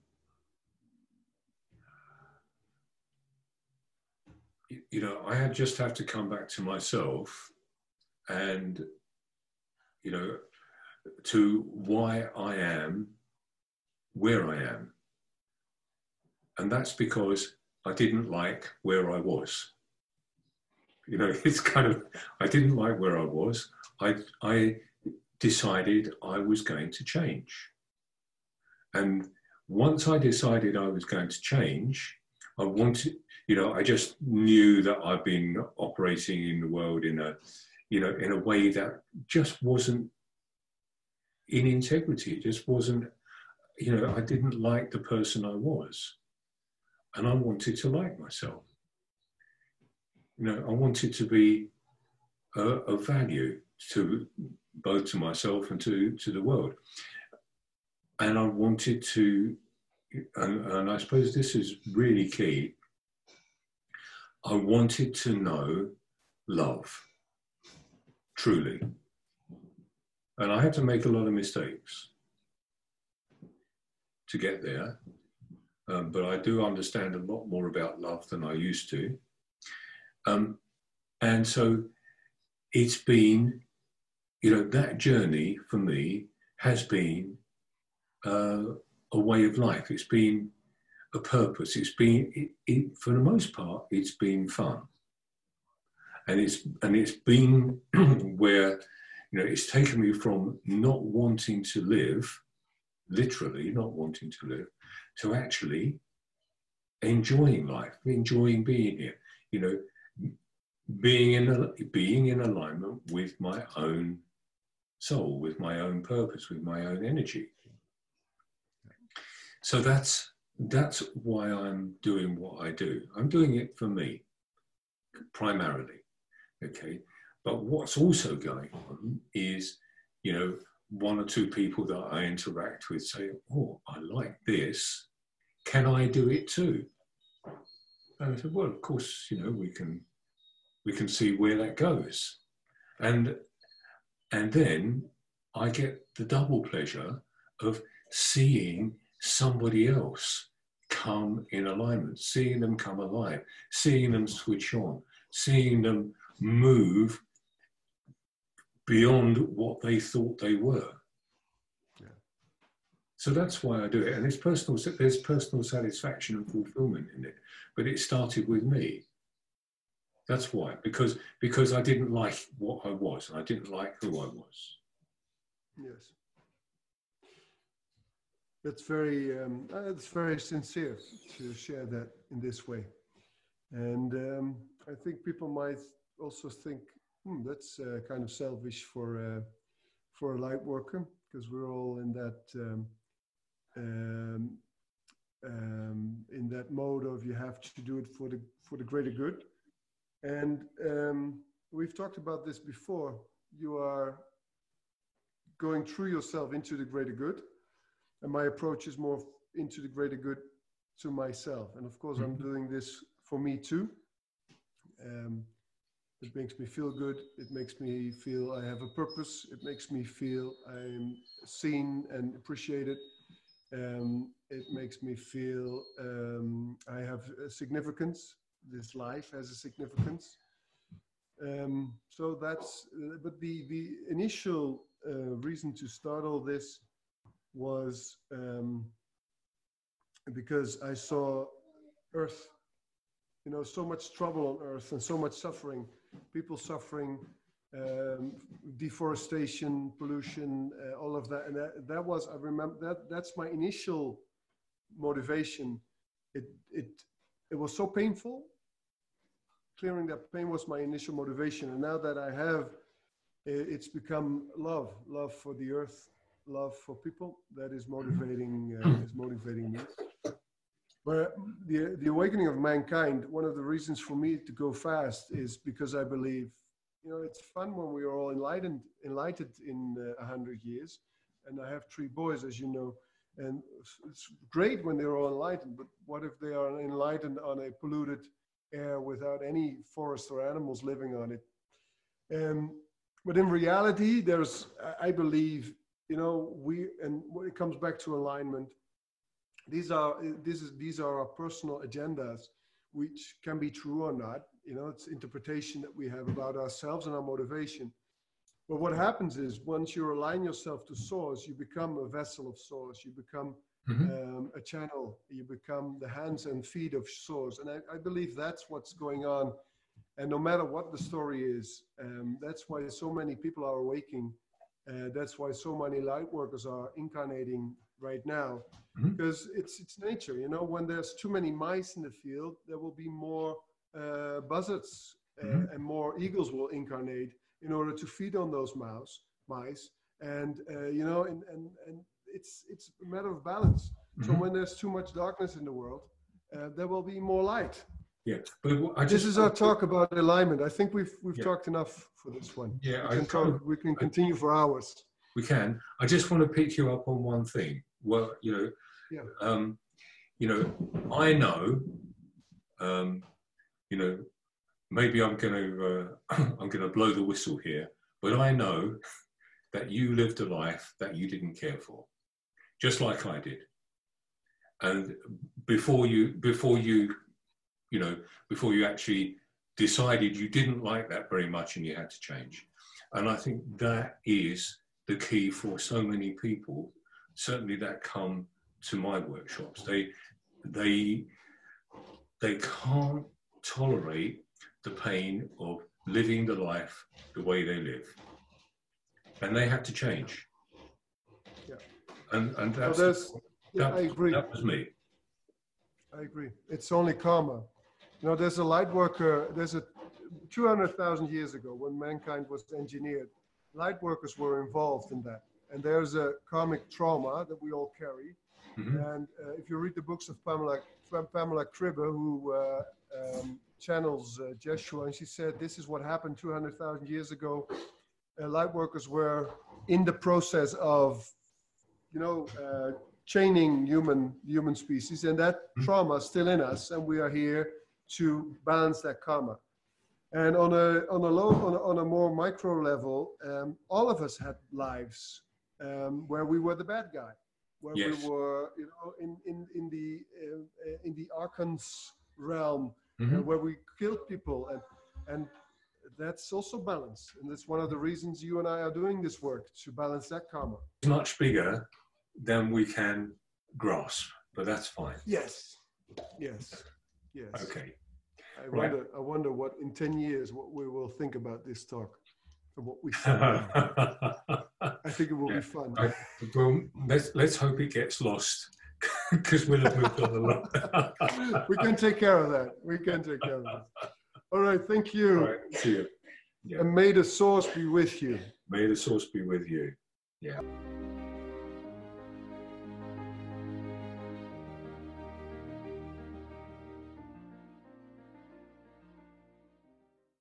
you know, I just have to come back to myself and, you know, to why I am where I am. And that's because I didn't like where I was. You know, it's kind of, I didn't like where I was. I, I decided I was going to change. And once I decided I was going to change, I wanted, you know, I just knew that I've been operating in the world in a, you know, in a way that just wasn't in integrity. It just wasn't, you know, I didn't like the person I was. And I wanted to like myself. You know, I wanted to be of value to both to myself and to, to the world. And I wanted to, and, and I suppose this is really key, I wanted to know love, truly. And I had to make a lot of mistakes to get there. Um, but I do understand a lot more about love than I used to. Um, and so it's been, you know, that journey for me has been uh, a way of life. It's been a purpose. It's been, it, it, for the most part, it's been fun, and it's and it's been where you know it's taken me from not wanting to live, literally not wanting to live, to actually enjoying life, enjoying being here. You know, being in being in alignment with my own soul, with my own purpose, with my own energy. So that's that's why I'm doing what I do. I'm doing it for me, primarily. Okay. But what's also going on is, you know, one or two people that I interact with say, Oh, I like this. Can I do it too? And I said, Well, of course, you know, we can we can see where that goes. And and then I get the double pleasure of seeing somebody else come in alignment, seeing them come alive, seeing them switch on, seeing them move beyond what they thought they were. Yeah. So that's why I do it, and it's personal. There's personal satisfaction and fulfillment in it, but it started with me. That's why, because because I didn't like what I was, and I didn't like who I was. Yes that's very um, that's very sincere to share that in this way and um, i think people might also think hmm, that's uh, kind of selfish for uh, for a light worker because we're all in that um, um, um, in that mode of you have to do it for the for the greater good. And um, we've talked about this before. You are going through yourself into the greater good, and my approach is more into the greater good to myself. And of course, mm-hmm. I'm doing this for me too. Um, it makes me feel good. It makes me feel I have a purpose. It makes me feel I'm seen and appreciated. Um, it makes me feel um, I have a significance. This life has a significance. Um, so that's, uh, but the, the initial uh, reason to start all this was um, because I saw Earth, you know, so much trouble on Earth and so much suffering, people suffering, um, deforestation, pollution, uh, all of that. And that, that was, I remember, that that's my initial motivation. It, it, it was so painful. Clearing that pain was my initial motivation. And now that I have, it's become love, love for the earth, love for people that is motivating, uh, is motivating me. But the, the awakening of mankind, one of the reasons for me to go fast is because I believe, you know, it's fun when we are all enlightened, enlightened in a uh, hundred years. And I have three boys, as you know, and it's great when they're all enlightened, but what if they are enlightened on a polluted air without any forest or animals living on it? Um, but in reality, there's, I believe, you know, we, and when it comes back to alignment, these are this is these are our personal agendas which can be true or not you know it's interpretation that we have about ourselves and our motivation but what happens is once you align yourself to source you become a vessel of source. You become mm-hmm. um, a channel. You become the hands and feet of source. And I, I, believe that's what's going on. And no matter what the story is um, that's why so many people are awaking. Uh, that's why so many light workers are incarnating right now. Mm-hmm. because it's it's nature you know? When there's too many mice in the field there will be more uh, buzzards uh, mm-hmm. and more eagles will incarnate in order to feed on those mouse mice. And uh, you know and, and and it's it's a matter of balance. Mm-hmm. so when there's too much darkness in the world uh, there will be more light. Yeah but I just, this is our talk about alignment. I think we've we've yeah. talked enough for this one. Yeah we can, talk, we can continue for hours. We can. I just want to pick you up on one thing. Well, you know, yeah. um, you know, I know, um, you know, maybe I'm going to uh, I'm going to blow the whistle here, but I know that you lived a life that you didn't care for, just like I did. And before you before you you know before you actually decided you didn't like that very much and you had to change. And I think that is the key for so many people certainly that come to my workshops. They they they can't tolerate the pain of living the life the way they live, and they had to change. Yeah, and and that's well, yeah, that, I agree. That was me. I agree. It's only karma. You know, there's a light worker. There's a 200,000 years ago when mankind was engineered. Light workers were involved in that and there's a karmic trauma that we all carry. Mm-hmm. And uh, if you read the books of Pamela Pamela Kribbe, who uh, um, channels uh, Jeshua, and she said this is what happened 200,000 years ago. Uh, light workers were in the process of, you know, uh, chaining human human species, and that mm-hmm. trauma is still in us, and we are here to balance that karma. And on a on a low on a, on a more micro level, um, all of us had lives um, where we were the bad guy, where yes. we were, you know, in in in the uh, in the archons realm, uh, mm-hmm. uh, where we killed people, and and that's also balance, and that's one of the reasons you and I are doing this work to balance that karma. It's much bigger than we can grasp, but that's fine. Yes, yes, yes. Okay. I right. wonder. I wonder what in ten years what we will think about this talk and what we. I think it will yeah. be fun. I, well, let's let's hope it gets lost because we'll have moved on a lot. we can take care of that. We can take care of that. All right. Thank you. All right. See you. Yeah. And may the source be with you. May the source be with you. Yeah.